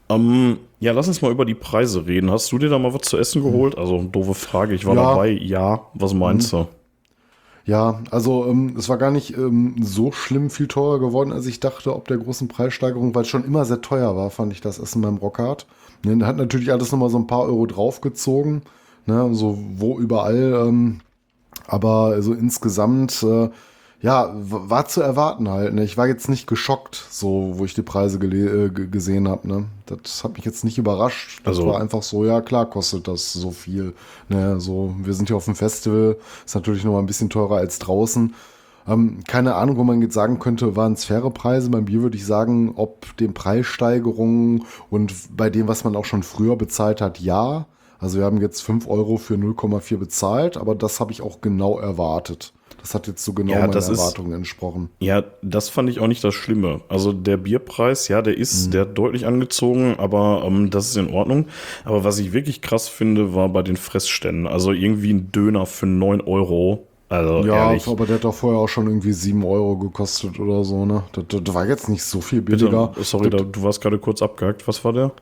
Ähm, ja, lass uns mal über die Preise reden. Hast du dir da mal was zu essen geholt? Also, doofe Frage. Ich war ja. dabei. Ja, was meinst du? Ja, also ähm, es war gar nicht ähm, so schlimm viel teurer geworden, als ich dachte, ob der großen Preissteigerung, weil es schon immer sehr teuer war, fand ich das Essen beim Rockhard. Ne, hat natürlich alles nochmal so ein paar Euro draufgezogen, ne, so wo überall. Ähm, aber also insgesamt äh, ja, war zu erwarten halt. Ne? Ich war jetzt nicht geschockt, so wo ich die Preise äh, gesehen habe. Ne? Das hat mich jetzt nicht überrascht. Das also, war einfach so, ja klar, kostet das so viel. Ne? So, wir sind hier auf dem Festival, ist natürlich noch mal ein bisschen teurer als draußen. Ähm, keine Ahnung, wo man jetzt sagen könnte, waren es faire Preise. Beim Bier würde ich sagen, ob den Preissteigerungen und bei dem, was man auch schon früher bezahlt hat, ja. Also wir haben jetzt 5 Euro für 0,4 bezahlt, aber das habe ich auch genau erwartet. Das hat jetzt so genau ja, meinen Erwartungen ist, entsprochen. Ja, das fand ich auch nicht das Schlimme. Also der Bierpreis, ja, der ist, mhm. der hat deutlich angezogen, aber ähm, das ist in Ordnung. Aber was ich wirklich krass finde, war bei den Fressständen. Also irgendwie ein Döner für 9 Euro. Also, ja, ehrlich. aber der hat doch vorher auch schon irgendwie 7 Euro gekostet oder so, ne? Das, das war jetzt nicht so viel billiger. Bitte, sorry, das, du warst gerade kurz abgehakt. Was war der?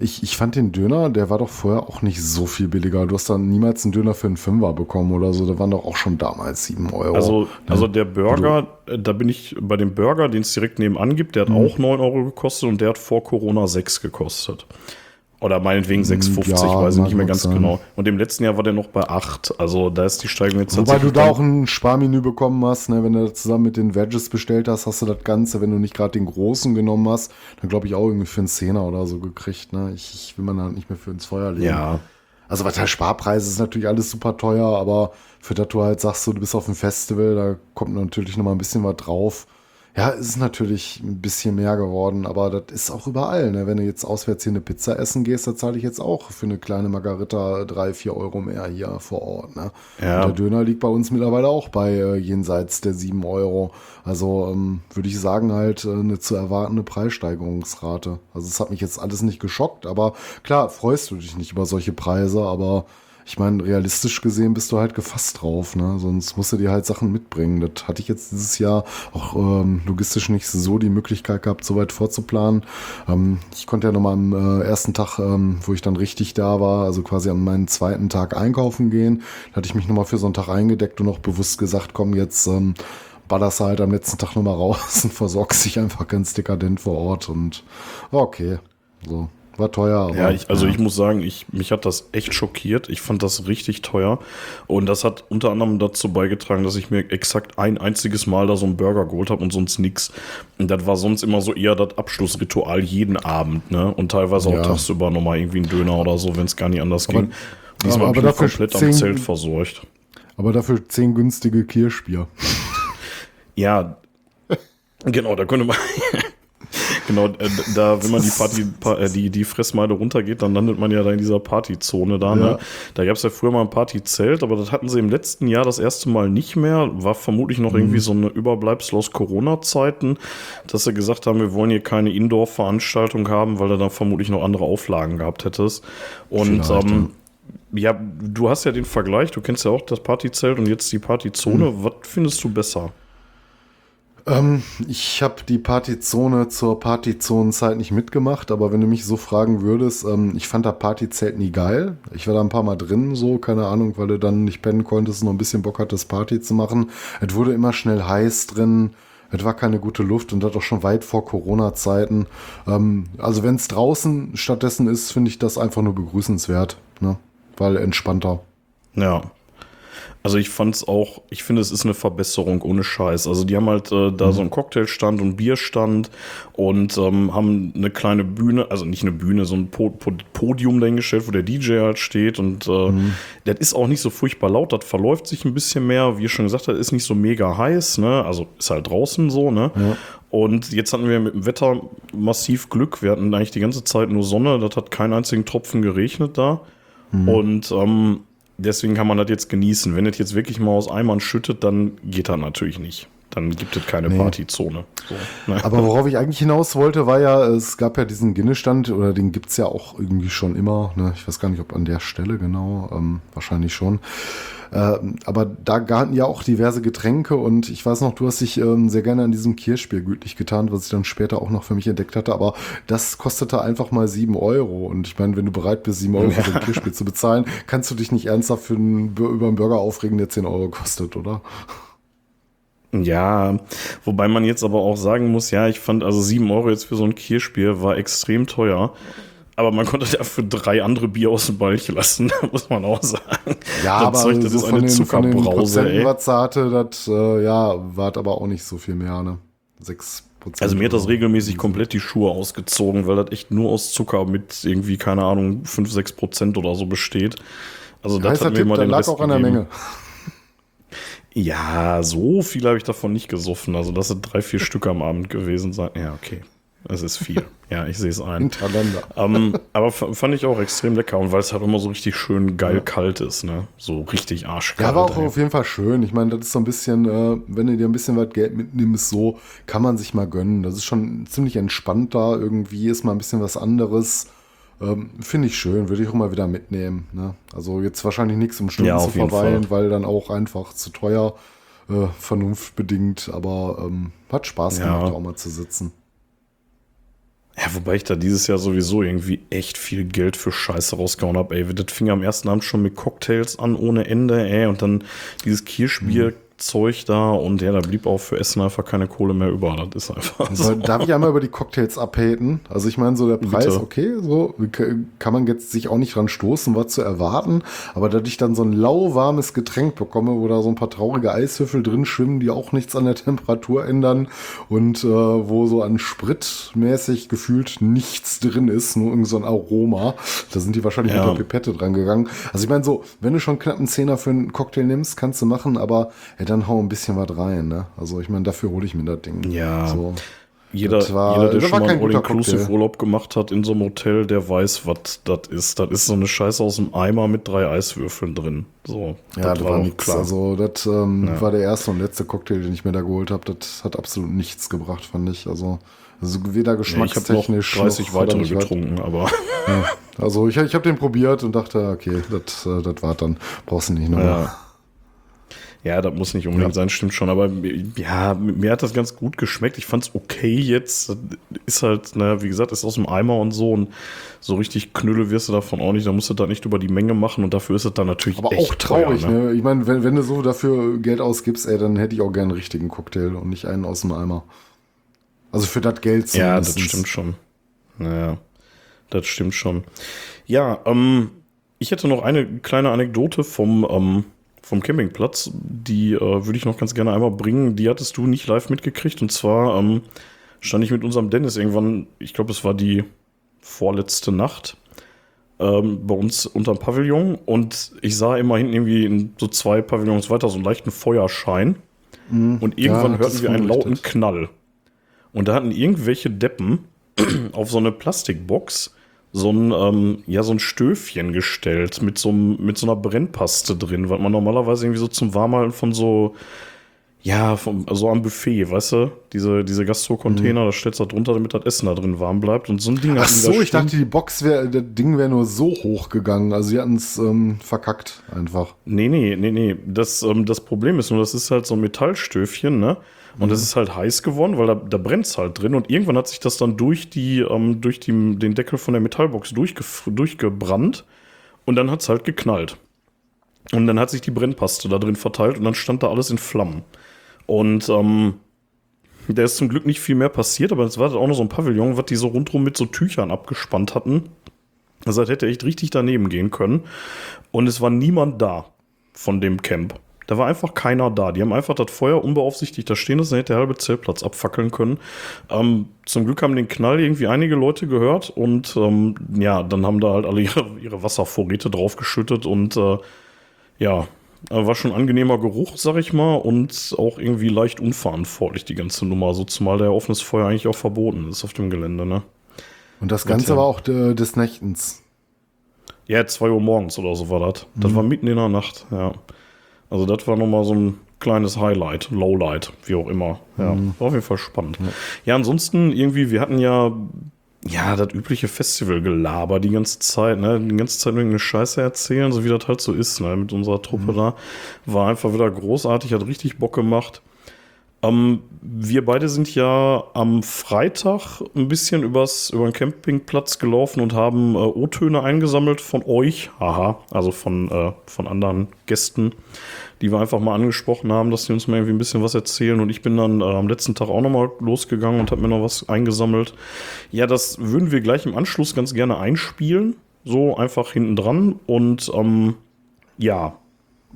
Ich, ich fand den Döner, der war doch vorher auch nicht so viel billiger. Du hast dann niemals einen Döner für einen Fünfer bekommen oder so. Da waren doch auch schon damals sieben Euro. Also, ja. also der Burger, du, äh, da bin ich bei dem Burger, den es direkt nebenan gibt, der hat mhm. auch neun Euro gekostet und der hat vor Corona sechs gekostet. Oder meinetwegen 6,50, ja, weiß ich nicht mehr ganz sein. genau. Und im letzten Jahr war der noch bei 8. Also da ist die Steigung jetzt Wobei du da auch ein Sparmenü bekommen hast, ne? wenn du das zusammen mit den Veggies bestellt hast, hast du das Ganze, wenn du nicht gerade den großen genommen hast, dann glaube ich auch irgendwie für einen Zehner oder so gekriegt. Ne? Ich, ich will man halt nicht mehr für ins Feuer legen. Ja. Also was der Sparpreis ist natürlich alles super teuer, aber für das du halt sagst, du bist auf dem Festival, da kommt natürlich noch mal ein bisschen was drauf. Ja, es ist natürlich ein bisschen mehr geworden, aber das ist auch überall. Ne? Wenn du jetzt auswärts hier eine Pizza essen gehst, da zahle ich jetzt auch für eine kleine Margarita drei, vier Euro mehr hier vor Ort. Ne? Ja. der Döner liegt bei uns mittlerweile auch bei äh, jenseits der sieben Euro. Also ähm, würde ich sagen, halt äh, eine zu erwartende Preissteigerungsrate. Also es hat mich jetzt alles nicht geschockt, aber klar, freust du dich nicht über solche Preise, aber ich meine, realistisch gesehen bist du halt gefasst drauf, ne? Sonst musst du dir halt Sachen mitbringen. Das hatte ich jetzt dieses Jahr auch ähm, logistisch nicht so die Möglichkeit gehabt, so weit vorzuplanen. Ähm, ich konnte ja nochmal am äh, ersten Tag, ähm, wo ich dann richtig da war, also quasi an meinen zweiten Tag einkaufen gehen. Da hatte ich mich nochmal für so einen Tag eingedeckt und noch bewusst gesagt, komm, jetzt ähm, ballerst halt am letzten Tag nochmal raus und versorgst dich einfach ganz dekadent vor Ort und okay. So. War teuer. Aber, ja, ich, also ja. ich muss sagen, ich, mich hat das echt schockiert. Ich fand das richtig teuer. Und das hat unter anderem dazu beigetragen, dass ich mir exakt ein einziges Mal da so einen Burger geholt habe und sonst nichts. Und das war sonst immer so eher das Abschlussritual jeden Abend, ne? Und teilweise auch ja. tagsüber nochmal irgendwie ein Döner oder so, wenn es gar nicht anders aber, ging. Diesmal aber, aber bin ich komplett zehn, am Zelt versorgt. Aber dafür zehn günstige Kirschbier. ja, genau, da könnte man. Genau, äh, da, wenn man die Party, äh, die, die Fressmeile runtergeht, dann landet man ja da in dieser Partyzone da. Ne? Ja. Da gab es ja früher mal ein Partyzelt, aber das hatten sie im letzten Jahr das erste Mal nicht mehr. War vermutlich noch mhm. irgendwie so eine Überbleibsel aus Corona-Zeiten, dass sie gesagt haben, wir wollen hier keine Indoor-Veranstaltung haben, weil du dann vermutlich noch andere Auflagen gehabt hättest. Und ähm, ja, du hast ja den Vergleich, du kennst ja auch das Partyzelt und jetzt die Partyzone. Mhm. Was findest du besser? Ähm, ich habe die Partyzone zur Partyzonenzeit nicht mitgemacht, aber wenn du mich so fragen würdest, ähm, ich fand das Partyzelt nie geil. Ich war da ein paar Mal drin, so, keine Ahnung, weil du dann nicht pennen konntest und noch ein bisschen Bock hattest, Party zu machen. Es wurde immer schnell heiß drin. Es war keine gute Luft und das auch schon weit vor Corona-Zeiten. Ähm, also wenn es draußen stattdessen ist, finde ich das einfach nur begrüßenswert, ne? weil entspannter. Ja, also ich fand es auch, ich finde, es ist eine Verbesserung ohne Scheiß. Also die haben halt äh, da mhm. so einen Cocktailstand und Bierstand und ähm, haben eine kleine Bühne, also nicht eine Bühne, so ein po po Podium dahingestellt, wo der DJ halt steht und äh, mhm. das ist auch nicht so furchtbar laut, das verläuft sich ein bisschen mehr, wie ihr schon gesagt habt, ist nicht so mega heiß, ne? Also ist halt draußen so, ne? Ja. Und jetzt hatten wir mit dem Wetter massiv Glück. Wir hatten eigentlich die ganze Zeit nur Sonne, das hat keinen einzigen Tropfen geregnet da. Mhm. Und ähm, deswegen kann man das jetzt genießen. Wenn es jetzt wirklich mal aus Eimern schüttet, dann geht das natürlich nicht. Dann gibt es keine nee. Partyzone. So, ne? Aber worauf ich eigentlich hinaus wollte, war ja, es gab ja diesen Ginnestand, oder den gibt es ja auch irgendwie schon immer. Ne? Ich weiß gar nicht, ob an der Stelle genau, ähm, wahrscheinlich schon. Äh, aber da garten ja auch diverse Getränke und ich weiß noch, du hast dich ähm, sehr gerne an diesem Kirschbier gütlich getan, was ich dann später auch noch für mich entdeckt hatte. Aber das kostete einfach mal sieben Euro. Und ich meine, wenn du bereit bist, sieben Euro ja. für ein Kirschbier zu bezahlen, kannst du dich nicht ernsthaft für einen, über einen Burger aufregen, der zehn Euro kostet, oder? Ja, wobei man jetzt aber auch sagen muss, ja, ich fand also sieben Euro jetzt für so ein Kirschbier war extrem teuer. Aber man konnte dafür drei andere Bier aus dem Balch lassen, muss man auch sagen. Ja, das aber Zeug, das so ist eine den, Zuckerbrause. Von den was hatte, das äh, ja, war aber auch nicht so viel mehr, ne? Sechs Prozent. Also mir hat das regelmäßig komplett die Schuhe ausgezogen, weil das echt nur aus Zucker mit irgendwie, keine Ahnung, fünf, sechs Prozent oder so besteht. Also das hat mir mal den lag Rest auch an der Menge. Ja, so viel habe ich davon nicht gesoffen. Also das sind drei, vier Stück am Abend gewesen sein. Ja, okay. Es ist viel. Ja, ich sehe es ein. ähm, aber fand ich auch extrem lecker und weil es halt immer so richtig schön geil ja. kalt ist, ne? So richtig arschkalt. Ja, war auch ey. auf jeden Fall schön. Ich meine, das ist so ein bisschen, äh, wenn du dir ein bisschen was Geld mitnimmst, so kann man sich mal gönnen. Das ist schon ziemlich entspannt da. Irgendwie ist mal ein bisschen was anderes. Ähm, Finde ich schön, würde ich auch mal wieder mitnehmen. Ne? Also jetzt wahrscheinlich nichts, um Stunden ja, zu verweilen, weil dann auch einfach zu teuer, äh, vernunftbedingt. Aber ähm, hat Spaß gemacht, ja. auch mal zu sitzen. Ja, wobei ich da dieses Jahr sowieso irgendwie echt viel Geld für Scheiße rausgehauen habe, ey. Das fing am ersten Abend schon mit Cocktails an ohne Ende, ey. Und dann dieses Kirschbier. Mhm Zeug da und ja, da blieb auch für Essen einfach keine Kohle mehr über. Das ist einfach. So. Darf ich einmal über die Cocktails abhaten? Also ich meine, so der Preis, Bitte. okay, so kann man jetzt sich auch nicht dran stoßen, was zu erwarten. Aber dass ich dann so ein lauwarmes Getränk bekomme, wo da so ein paar traurige Eiswürfel drin schwimmen, die auch nichts an der Temperatur ändern und äh, wo so an Sprit mäßig gefühlt nichts drin ist, nur irgend so ein Aroma. Da sind die wahrscheinlich ja. mit der Pipette dran gegangen. Also ich meine so, wenn du schon knapp einen Zehner für einen Cocktail nimmst, kannst du machen, aber ja, dann hau ein bisschen was rein, ne? Also ich meine, dafür hole ich mir das Ding. Ja. So. Jeder, war, jeder, der schon mal einen All-Inclusive-Urlaub gemacht hat in so einem Hotel, der weiß, was das ist. Das ist so eine Scheiße aus dem Eimer mit drei Eiswürfeln drin. So, ja, das, war nichts. Also, das ähm, ja. war der erste und letzte Cocktail, den ich mir da geholt habe. Das hat absolut nichts gebracht, fand ich. Also, also weder geschmackstechnisch. Ja, ich habe noch 30 weitere getrunken, aber. Ja, also, ich, ich habe den probiert und dachte, okay, das, äh, das war dann. Brauchst du nicht nochmal. Ja. Ja, das muss nicht unbedingt ja. sein, stimmt schon. Aber ja, mir hat das ganz gut geschmeckt. Ich fand es okay jetzt. Ist halt, naja, wie gesagt, ist aus dem Eimer und so. Und so richtig Knülle wirst du davon auch nicht. Da musst du da nicht über die Menge machen. Und dafür ist es dann natürlich Aber auch traurig, teuer, ne? ne? Ich meine, wenn, wenn du so dafür Geld ausgibst, ey, dann hätte ich auch gerne einen richtigen Cocktail und nicht einen aus dem Eimer. Also für das Geld zumindest. Ja, das stimmt schon. Naja, das stimmt schon. Ja, ähm, ich hätte noch eine kleine Anekdote vom, ähm, vom Campingplatz. Die äh, würde ich noch ganz gerne einmal bringen. Die hattest du nicht live mitgekriegt. Und zwar ähm, stand ich mit unserem Dennis irgendwann, ich glaube, es war die vorletzte Nacht, ähm, bei uns unterm Pavillon. Und ich sah immer hinten irgendwie in so zwei Pavillons weiter so einen leichten Feuerschein. Mhm. Und irgendwann ja, hörten wir einen lauten Knall. Und da hatten irgendwelche Deppen auf so eine Plastikbox so ein, ähm, ja, so ein Stöfchen gestellt mit so, mit so einer Brennpaste drin, was man normalerweise irgendwie so zum Warmhalten von so, ja, vom, so am Buffet, weißt du? Diese, diese Gastro-Container, mhm. da stellst du da drunter, damit das Essen da drin warm bleibt. Und so ein Ding Ach so, ich dachte, die Box wäre, das Ding wäre nur so hoch gegangen. Also sie hatten es ähm, verkackt einfach. Nee, nee, nee, nee. Das, ähm, das Problem ist nur, das ist halt so ein Metallstöfchen, ne? Und es mhm. ist halt heiß geworden, weil da, da brennt es halt drin. Und irgendwann hat sich das dann durch, die, ähm, durch die, den Deckel von der Metallbox durchge durchgebrannt. Und dann hat es halt geknallt. Und dann hat sich die Brennpaste da drin verteilt und dann stand da alles in Flammen. Und ähm, da ist zum Glück nicht viel mehr passiert, aber es war auch noch so ein Pavillon, was die so rundrum mit so Tüchern abgespannt hatten. Also das hätte echt richtig daneben gehen können. Und es war niemand da von dem Camp. Da war einfach keiner da. Die haben einfach das Feuer unbeaufsichtigt da stehen lassen, hätte der halbe Zeltplatz abfackeln können. Ähm, zum Glück haben den Knall irgendwie einige Leute gehört und ähm, ja, dann haben da halt alle ihre, ihre Wasservorräte draufgeschüttet und äh, ja, war schon ein angenehmer Geruch, sag ich mal, und auch irgendwie leicht unverantwortlich, die ganze Nummer. So zumal der offenes Feuer eigentlich auch verboten ist auf dem Gelände, ne? Und das Ganze war auch de, des Nächtens. Ja, zwei Uhr morgens oder so war das. Mhm. Das war mitten in der Nacht, ja. Also das war nochmal so ein kleines Highlight, Lowlight, wie auch immer. Ja, mhm. war auf jeden Fall spannend. Ja. ja, ansonsten irgendwie, wir hatten ja ja, das übliche Festivalgelaber die ganze Zeit, ne? Die ganze Zeit irgendeine Scheiße erzählen, so wie das halt so ist, ne? Mit unserer Truppe mhm. da. War einfach wieder großartig, hat richtig Bock gemacht. Ähm, wir beide sind ja am Freitag ein bisschen übers, über den Campingplatz gelaufen und haben äh, O-Töne eingesammelt von euch, haha, also von, äh, von anderen Gästen, die wir einfach mal angesprochen haben, dass sie uns mal irgendwie ein bisschen was erzählen. Und ich bin dann äh, am letzten Tag auch nochmal losgegangen und habe mir noch was eingesammelt. Ja, das würden wir gleich im Anschluss ganz gerne einspielen. So einfach hinten dran. Und ähm, ja,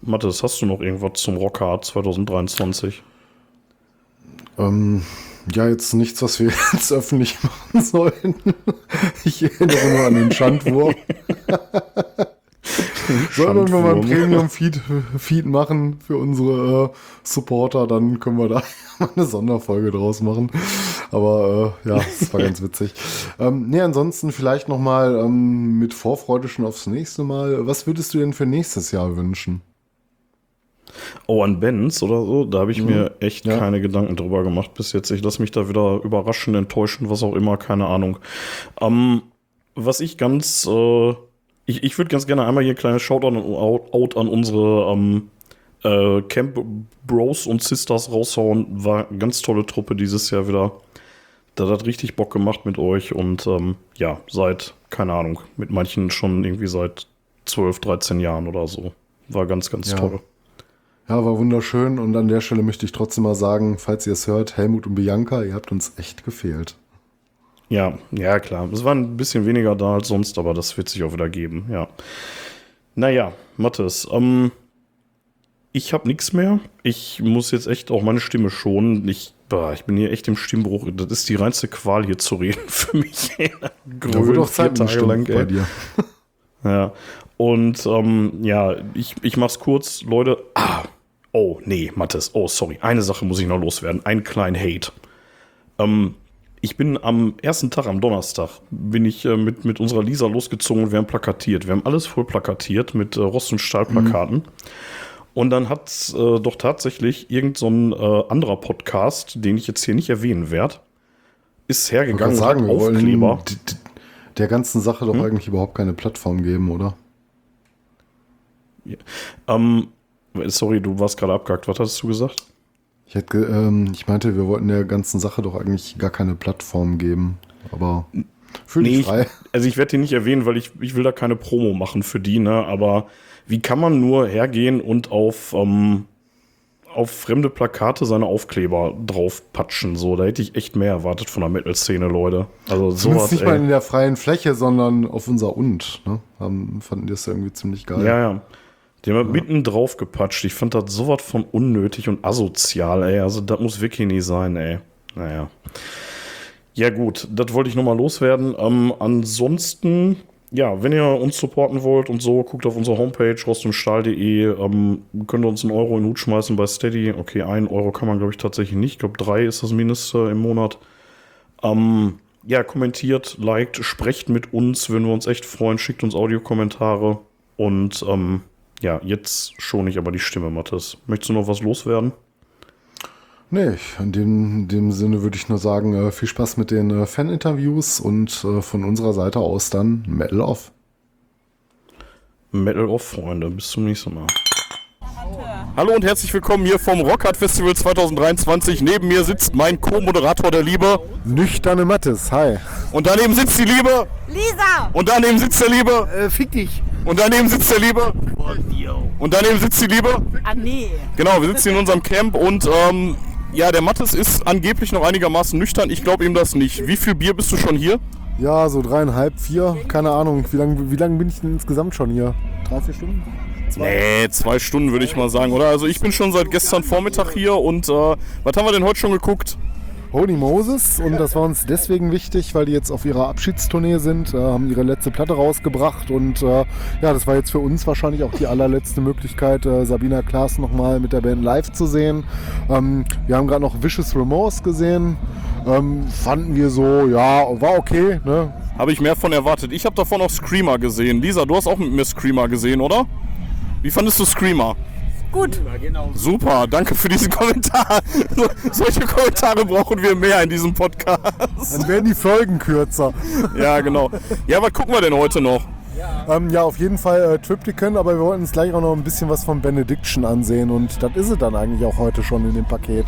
Mathis, hast du noch irgendwas zum Rockhard 2023? Ähm, ja, jetzt nichts, was wir jetzt öffentlich machen sollten. Ich erinnere nur an den Schandwurf. Sollen wir mal ein Premium-Feed Feed machen für unsere äh, Supporter, dann können wir da mal eine Sonderfolge draus machen. Aber äh, ja, das war ganz witzig. Ähm, nee, ansonsten vielleicht nochmal ähm, mit Vorfreude schon aufs nächste Mal. Was würdest du denn für nächstes Jahr wünschen? Oh, an Benz oder so, da habe ich mhm. mir echt ja. keine Gedanken drüber gemacht bis jetzt. Ich lasse mich da wieder überraschen, enttäuschen, was auch immer, keine Ahnung. Ähm, was ich ganz, äh, ich, ich würde ganz gerne einmal hier ein kleines Shoutout out an unsere ähm, äh, Camp Bros und Sisters raushauen. War eine ganz tolle Truppe dieses Jahr wieder. Das hat richtig Bock gemacht mit euch und ähm, ja, seit, keine Ahnung, mit manchen schon irgendwie seit 12, 13 Jahren oder so. War ganz, ganz ja. toll. Ja, war wunderschön und an der Stelle möchte ich trotzdem mal sagen, falls ihr es hört, Helmut und Bianca, ihr habt uns echt gefehlt. Ja, ja, klar. Es war ein bisschen weniger da als sonst, aber das wird sich auch wieder geben, ja. Naja, Mathis, ähm, ich habe nichts mehr. Ich muss jetzt echt auch meine Stimme schonen. Ich, boah, ich bin hier echt im Stimmbruch. Das ist die reinste Qual hier zu reden für mich. Grün, ja, vier Tage lang bei dir. ja, und ähm, ja, ich, ich mach's kurz, Leute. Ah, oh, nee, Mathis. Oh, sorry. Eine Sache muss ich noch loswerden. Einen kleinen Hate. Ähm, ich bin am ersten Tag, am Donnerstag, bin ich äh, mit, mit unserer Lisa losgezogen und wir haben plakatiert. Wir haben alles voll plakatiert mit äh, Rost- und Stahlplakaten. Mhm. Und dann hat äh, doch tatsächlich irgendein so äh, anderer Podcast, den ich jetzt hier nicht erwähnen werde, ist hergegangen und sagen, hat Aufkleber. Der ganzen Sache doch hm? eigentlich überhaupt keine Plattform geben, oder? Ja. Ähm, sorry, du warst gerade abgehakt. Was hast du gesagt? Ich, hätte, ähm, ich meinte, wir wollten der ganzen Sache doch eigentlich gar keine Plattform geben. Aber fühl nee, dich frei. Ich, also ich werde die nicht erwähnen, weil ich, ich will da keine Promo machen für die, ne? Aber wie kann man nur hergehen und auf, ähm, auf fremde Plakate seine Aufkleber draufpatschen? So, da hätte ich echt mehr erwartet von der Metal-Szene, Leute. Also so Zumindest nicht ey. mal in der freien Fläche, sondern auf unser Und. Ne? Haben, fanden die das irgendwie ziemlich geil. Ja, ja. Die haben ja. mitten drauf gepatscht. Ich fand das sowas von unnötig und asozial, ey. Also, das muss wirklich nicht sein, ey. Naja. Ja, gut, das wollte ich nochmal loswerden. Ähm, ansonsten, ja, wenn ihr uns supporten wollt und so, guckt auf unsere Homepage rostundstahl.de. Ähm, könnt ihr uns einen Euro in den Hut schmeißen bei Steady. Okay, ein Euro kann man, glaube ich, tatsächlich nicht. Ich glaube, drei ist das Mindeste im Monat. Ähm, ja, kommentiert, liked, sprecht mit uns, würden wir uns echt freuen. Schickt uns Audiokommentare. Und ähm, ja, jetzt schon ich aber die Stimme, Mathis. Möchtest du noch was loswerden? Nee, in dem, in dem Sinne würde ich nur sagen, äh, viel Spaß mit den äh, Fan-Interviews und äh, von unserer Seite aus dann Metal Off. Metal Off, Freunde. Bis zum nächsten Mal. Hallo und herzlich willkommen hier vom Rockhard Festival 2023. Neben mir sitzt mein Co-Moderator, der Liebe. Nüchterne Mattes, hi. Und daneben sitzt die Liebe. Lisa! Und daneben sitzt der Liebe. Äh, fick dich. Und daneben sitzt der Liebe. Und daneben sitzt die Liebe. Ah, nee. Genau, wir sitzen hier in unserem Camp und ähm, ja, der Mattes ist angeblich noch einigermaßen nüchtern. Ich glaube ihm das nicht. Wie viel Bier bist du schon hier? Ja, so dreieinhalb, vier, keine Ahnung. Wie lange wie lang bin ich denn insgesamt schon hier? Drei, vier Stunden? Nee, zwei Stunden würde ich mal sagen, oder? Also ich bin schon seit gestern Vormittag hier und äh, was haben wir denn heute schon geguckt? Holy Moses und das war uns deswegen wichtig, weil die jetzt auf ihrer Abschiedstournee sind, äh, haben ihre letzte Platte rausgebracht und äh, ja, das war jetzt für uns wahrscheinlich auch die allerletzte Möglichkeit, äh, Sabina Klaas nochmal mit der Band live zu sehen. Ähm, wir haben gerade noch Vicious Remorse gesehen, ähm, fanden wir so, ja, war okay, ne? Habe ich mehr von erwartet. Ich habe davon noch Screamer gesehen. Lisa, du hast auch mit mir Screamer gesehen, oder? Wie fandest du Screamer? Gut. Super, danke für diesen Kommentar. So, solche Kommentare brauchen wir mehr in diesem Podcast. Dann werden die Folgen kürzer. Ja, genau. Ja, was gucken wir denn heute noch? Ähm, ja, auf jeden Fall äh, Triptychon, aber wir wollten uns gleich auch noch ein bisschen was von Benediction ansehen und das ist es dann eigentlich auch heute schon in dem Paket.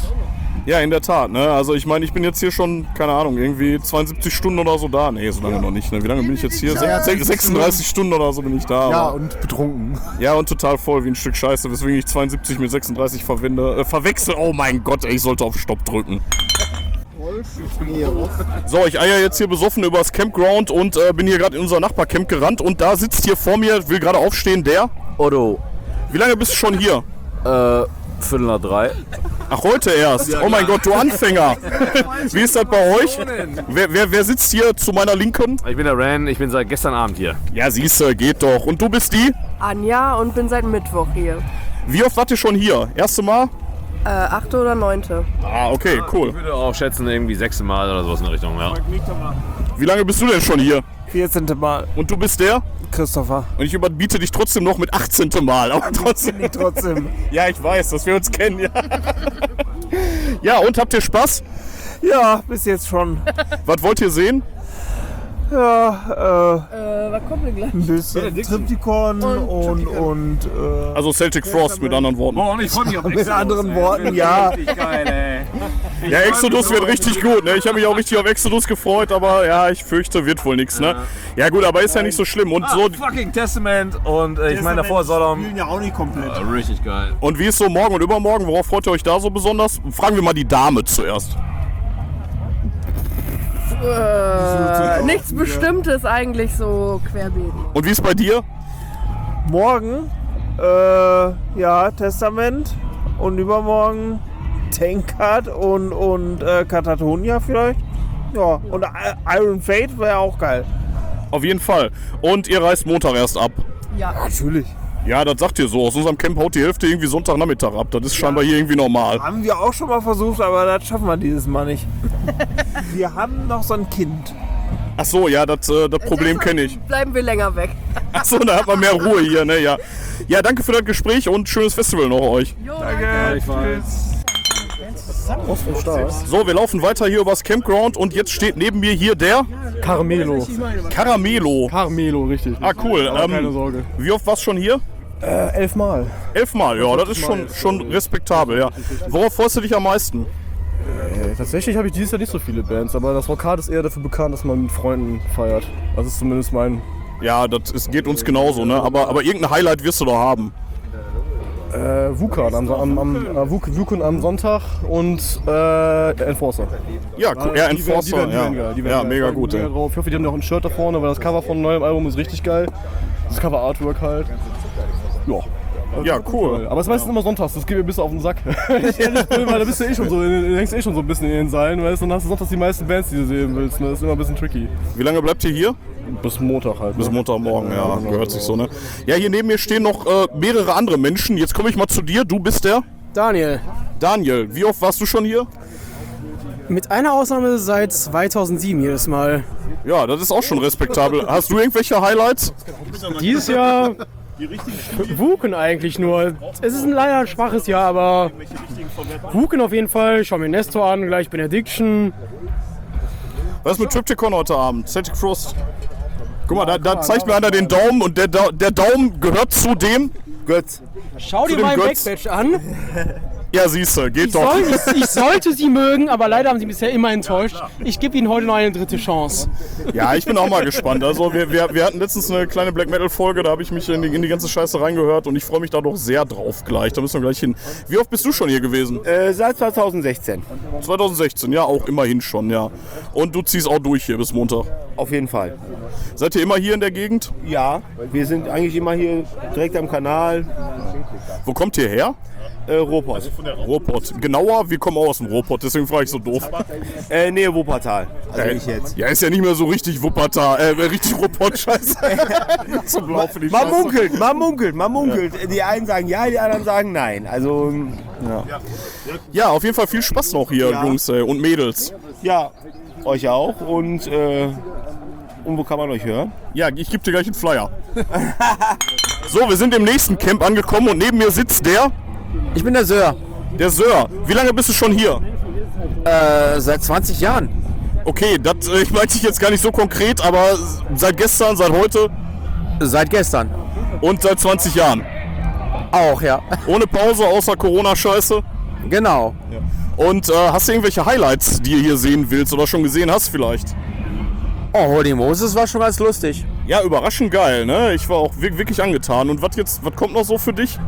Ja, in der Tat. Ne? Also ich meine, ich bin jetzt hier schon, keine Ahnung, irgendwie 72 Stunden oder so da. Nee, so lange noch nicht. Ne? Wie lange bin ich jetzt hier? Se- 36 Stunden oder so bin ich da. Ja, aber- und betrunken. ja, und total voll wie ein Stück Scheiße, weswegen ich 72 mit 36 verwende, äh, verwechsel. Oh mein Gott, ey, ich sollte auf Stopp drücken. So, ich eier jetzt hier besoffen übers Campground und äh, bin hier gerade in unser Nachbarcamp gerannt und da sitzt hier vor mir, will gerade aufstehen, der. Otto, Wie lange bist du schon hier? äh, Viertel nach drei. Ach, heute erst. Oh mein Gott, du Anfänger. Wie ist das bei euch? Wer, wer, wer sitzt hier zu meiner Linken? Ich bin der Ran, ich bin seit gestern Abend hier. Ja, siehst du, geht doch. Und du bist die? Anja und bin seit Mittwoch hier. Wie oft wart ihr schon hier? Erste Mal? Äh, achte oder neunte? Ah, okay, cool. Ich würde auch schätzen, irgendwie sechste Mal oder sowas in der Richtung, ja. Wie lange bist du denn schon hier? 14. Mal. Und du bist der? Christopher. Und ich überbiete dich trotzdem noch mit 18. Mal. Aber trotzdem. Trotzdem. Ja, ich weiß, dass wir uns kennen, ja. Ja, und habt ihr Spaß? Ja, bis jetzt schon. Was wollt ihr sehen? Ja, äh, Äh, was kommt denn gleich? ein bisschen Triptychon und, und, äh, Also Celtic Frost mit anderen Worten. Oh, und ich freue mich auf mit anderen Worten, ja. geil, ey. Ja, Exodus wird richtig gut, ne? Ich habe mich auch richtig auf Exodus gefreut, aber ja, ich fürchte, wird wohl nichts, ne? Ja gut, aber ist ja nicht so schlimm. Und so Fucking Testament und äh, ich meine davor Sodom. spielen ja auch nicht komplett. Äh, richtig geil. und wie ist so morgen und übermorgen? Worauf freut ihr euch da so besonders? Fragen wir mal die Dame zuerst. Äh, nichts Bestimmtes eigentlich so querbeet. Und wie ist bei dir? Morgen, äh, ja, Testament und übermorgen Tankard und, und äh, Katatonia vielleicht. Ja, und I- Iron Fate wäre auch geil. Auf jeden Fall. Und ihr reist Montag erst ab. Ja. Natürlich. Ja, das sagt ihr so. Aus unserem Camp haut die Hälfte irgendwie Sonntagnachmittag ab. Das ist scheinbar hier irgendwie normal. Haben wir auch schon mal versucht, aber das schaffen wir dieses Mal nicht. wir haben noch so ein Kind. Ach so, ja, das, äh, das Problem kenne ich. Bleiben wir länger weg. Ach so, da hat man mehr Ruhe hier, ne? Ja. Ja, danke für das Gespräch und schönes Festival noch euch. Jo, danke. So, wir laufen weiter hier übers Campground und jetzt steht neben mir hier der Caramelo. Caramelo. Caramelo, richtig. Ah, cool. keine Ähm, Sorge. wie oft warst du schon hier? Äh, elfmal. Elfmal, ja, das ist schon, schon respektabel, ja. Worauf freust du dich am meisten? Äh, tatsächlich habe ich dieses Jahr nicht so viele Bands, aber das Rockhard ist eher dafür bekannt, dass man mit Freunden feiert. Das ist zumindest mein. Ja, das ist, geht uns genauso, ne? Aber, aber irgendein Highlight wirst du doch haben. Äh, Wukan am, am, am, äh, Wukun am Sonntag und äh, Enforcer. Ja, cool. Ja, Die werden- die Enforcer, die ja. werden geil, die Ja, mega gut, ja. Ich hoffe, die haben noch ein Shirt da vorne, weil das Cover von neuem Album ist richtig geil. Das Cover Artwork halt. Ja. Ja, cool. Aber es ist meistens immer sonntags, das geht mir ein bisschen auf den Sack. ich bin, weil da bist du eh schon so, du hängst eh schon so ein bisschen in den Seilen, weißt du, dann hast du sonntags die meisten Bands, die du sehen willst. Ne? Das ist immer ein bisschen tricky. Wie lange bleibt ihr hier? Bis Montag halt. Bis ne? Montagmorgen, ja, gehört sich so, ne? Ja, hier neben mir stehen noch äh, mehrere andere Menschen. Jetzt komme ich mal zu dir. Du bist der Daniel. Daniel. Wie oft warst du schon hier? Mit einer Ausnahme seit 2007 jedes Mal. Ja, das ist auch schon respektabel. Hast du irgendwelche Highlights? Dieses Jahr Wuken eigentlich nur. Es ist ein leider ein schwaches Jahr, aber Wuken auf jeden Fall. Schau mir Nestor an, gleich Benediction. Was ist mit Triptychon heute Abend? Celtic Frost. Guck mal, da, da zeigt mir einer den Daumen und der, Da- der Daumen gehört zu dem. Götz. Schau dir Götz. Backbatch an. Ja, siehste, geht Ich, doch. soll, ich, ich sollte sie mögen, aber leider haben sie bisher immer enttäuscht. Ich gebe ihnen heute noch eine dritte Chance. Ja, ich bin auch mal gespannt. Also wir, wir, wir hatten letztens eine kleine Black Metal Folge, da habe ich mich in die, in die ganze Scheiße reingehört und ich freue mich da doch sehr drauf gleich. Da müssen wir gleich hin. Wie oft bist du schon hier gewesen? Äh, seit 2016. 2016, ja, auch immerhin schon, ja. Und du ziehst auch durch hier bis Montag. Auf jeden Fall. Seid ihr immer hier in der Gegend? Ja, wir sind eigentlich immer hier direkt am Kanal. Wo kommt ihr her? Äh, Ruhrpott. Ruhrpott. Genauer, wir kommen auch aus dem Ruhrpott, deswegen frage ich so doof. Äh, Nähe Wuppertal. Also Äh, ich jetzt. Ja, ist ja nicht mehr so richtig Wuppertal, äh, richtig Ruhrpott, scheiße. so blau für die Man Scheiße. munkelt, man munkelt, man munkelt. Die einen sagen ja, die anderen sagen nein. Also, ja. Ja, auf jeden Fall viel Spaß noch hier, Ja. Jungs äh, und Mädels. Ja, euch auch. Und, äh, und wo kann man euch hören? Ja, ich gebe dir gleich einen Flyer. so, wir sind im nächsten Camp angekommen und neben mir sitzt der, Ich bin der Sör. der Sir. Wie lange bist du schon hier? Äh, seit 20 Jahren. Okay, das äh, ich meinte ich jetzt gar nicht so konkret, aber seit gestern, seit heute Seit gestern. und seit 20 Jahren. Auch, ja. Ohne Pause, außer Corona-Scheiße. Genau. Und äh, hast du irgendwelche Highlights, die ihr hier sehen willst oder schon gesehen hast vielleicht? Oh, Holy Moses war schon ganz lustig. Ja, überraschend geil, ne? Ich war auch wir- wirklich angetan. Und was jetzt, was kommt noch so für dich?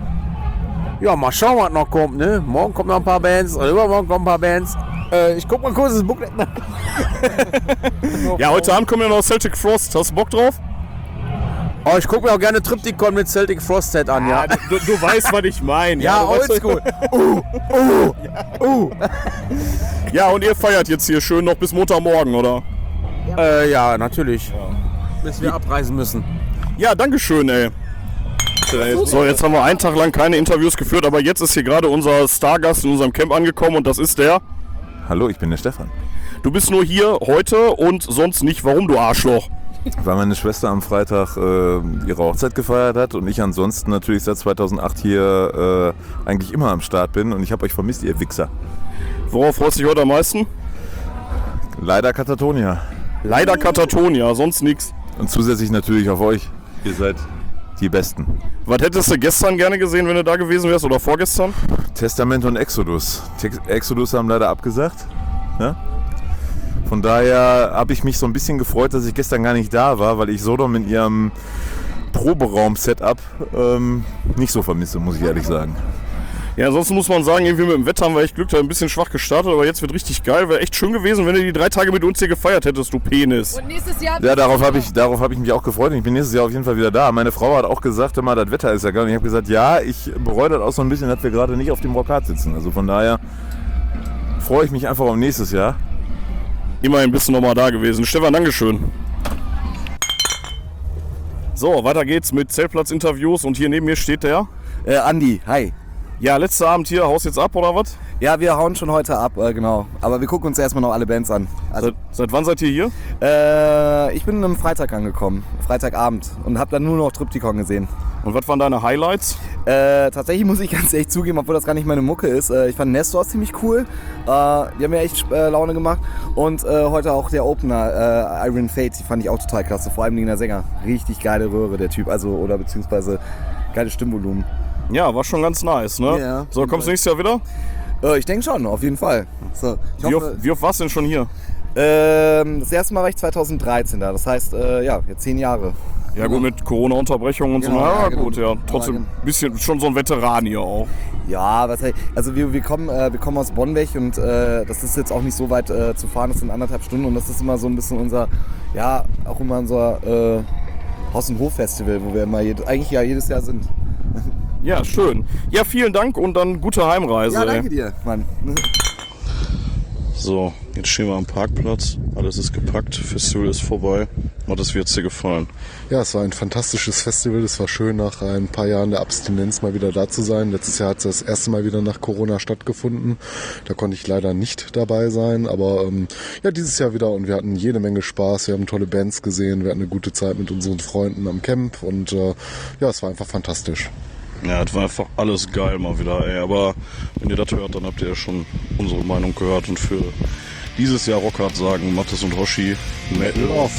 Ja, mal schauen, was noch kommt, ne? Morgen kommen noch ein paar Bands, oder übermorgen kommen ein paar Bands. Äh, ich guck mal kurz das Booklet nach. Ja, heute Abend kommt ja noch Celtic Frost. Hast du Bock drauf? Oh, ich guck mir auch gerne Triptychon mit Celtic Frost Set an, ja. Du, du weißt, was ich meine. Ja, weißt- oldschool. Ja, und ihr feiert jetzt hier schön noch bis Montagmorgen, oder? Äh, ja, natürlich. Bis wir abreisen müssen. Ja, danke schön, ey. So, jetzt haben wir einen Tag lang keine Interviews geführt, aber jetzt ist hier gerade unser Stargast in unserem Camp angekommen und das ist der. Hallo, ich bin der Stefan. Du bist nur hier heute und sonst nicht. Warum, du Arschloch? Weil meine Schwester am Freitag äh, ihre Hochzeit gefeiert hat und ich ansonsten natürlich seit 2008 hier äh, eigentlich immer am Start bin und ich habe euch vermisst, ihr Wichser. Worauf freust du dich heute am meisten? Leider Katatonia. Leider Katatonia, sonst nichts. Und zusätzlich natürlich auf euch. Ihr seid die Besten. Was hättest du gestern gerne gesehen, wenn du da gewesen wärst oder vorgestern? Testament und Exodus. Exodus haben leider abgesagt. Ne? Von daher habe ich mich so ein bisschen gefreut, dass ich gestern gar nicht da war, weil ich Sodom in ihrem Proberaum-Setup ähm, nicht so vermisse, muss ich ehrlich sagen. Ja, ansonsten muss man sagen, irgendwie mit dem Wetter haben wir echt Glück, da ein bisschen schwach gestartet, aber jetzt wird richtig geil. Wäre echt schön gewesen, wenn du die drei Tage mit uns hier gefeiert hättest, du Penis. Und nächstes Jahr. Ja, darauf habe ich, darauf hab ich mich auch gefreut. und Ich bin nächstes Jahr auf jeden Fall wieder da. Meine Frau hat auch gesagt, immer, das Wetter ist ja geil. Und ich habe gesagt, ja, ich bereue das auch so ein bisschen, dass wir gerade nicht auf dem Rockat sitzen. Also von daher freue ich mich einfach auf nächstes Jahr. Immerhin bist du nochmal da gewesen. Stefan, Dankeschön. So, weiter geht's mit Zeltplatz-Interviews und hier neben mir steht der. Äh, Andi, hi. Ja, letzter Abend hier, haust jetzt ab oder was? Ja, wir hauen schon heute ab, äh, genau. Aber wir gucken uns erstmal noch alle Bands an. Also, Seit, seit wann seid ihr hier? äh, ich bin am Freitag angekommen, Freitagabend, und habe dann nur noch Triptychon gesehen. Und was waren deine Highlights? Äh, tatsächlich muss ich ganz ehrlich zugeben, obwohl das gar nicht meine Mucke ist. Äh, ich fand Nestor ziemlich cool. Äh, die haben mir echt äh, Laune gemacht. Und äh, heute auch der Opener, äh, Iron Fate, die fand ich auch total klasse. Vor allem der Sänger. Richtig geile Röhre, der Typ. Also, oder beziehungsweise geiles Stimmvolumen. Ja, war schon ganz nice, ne? Ja. So, kommst du nächstes Jahr wieder? Äh, ich denke schon, auf jeden Fall. So, Wie hoffe, oft, wie oft warst du denn schon hier? Ähm, das erste Mal war ich 2013 da. Das heißt, äh, ja, jetzt zehn Jahre. Ja gut, mit Corona-Unterbrechung und Genau, so. ja, Ja, genau. gut, ja. Trotzdem Ja, ein bisschen schon so ein Veteran hier auch. Ja, was also wir, wir, kommen, äh, wir kommen aus Bonn weg und äh, das ist jetzt auch nicht so weit äh, zu fahren, das sind anderthalb Stunden und das ist immer so ein bisschen unser, ja, auch immer unser äh, Haus- und Hof-Festival, wo wir immer jed eigentlich ja jedes Jahr sind. Ja, schön. Ja, vielen Dank und dann gute Heimreise. Ja, danke dir, Mann. So, jetzt stehen wir am Parkplatz. Alles ist gepackt. Festival ist vorbei. Und es wird dir gefallen. Ja, es war ein fantastisches Festival. Es war schön, nach ein paar Jahren der Abstinenz mal wieder da zu sein. Letztes Jahr hat es das erste Mal wieder nach Corona stattgefunden. Da konnte ich leider nicht dabei sein. Aber ähm, ja, dieses Jahr wieder und wir hatten jede Menge Spaß. Wir haben tolle Bands gesehen. Wir hatten eine gute Zeit mit unseren Freunden am Camp. Und äh, ja, es war einfach fantastisch. Ja, es war einfach alles geil mal wieder, ey. Aber wenn ihr das hört, dann habt ihr ja schon unsere Meinung gehört. Und für dieses Jahr Rockhard sagen Mattes und Hoshi, Metal off.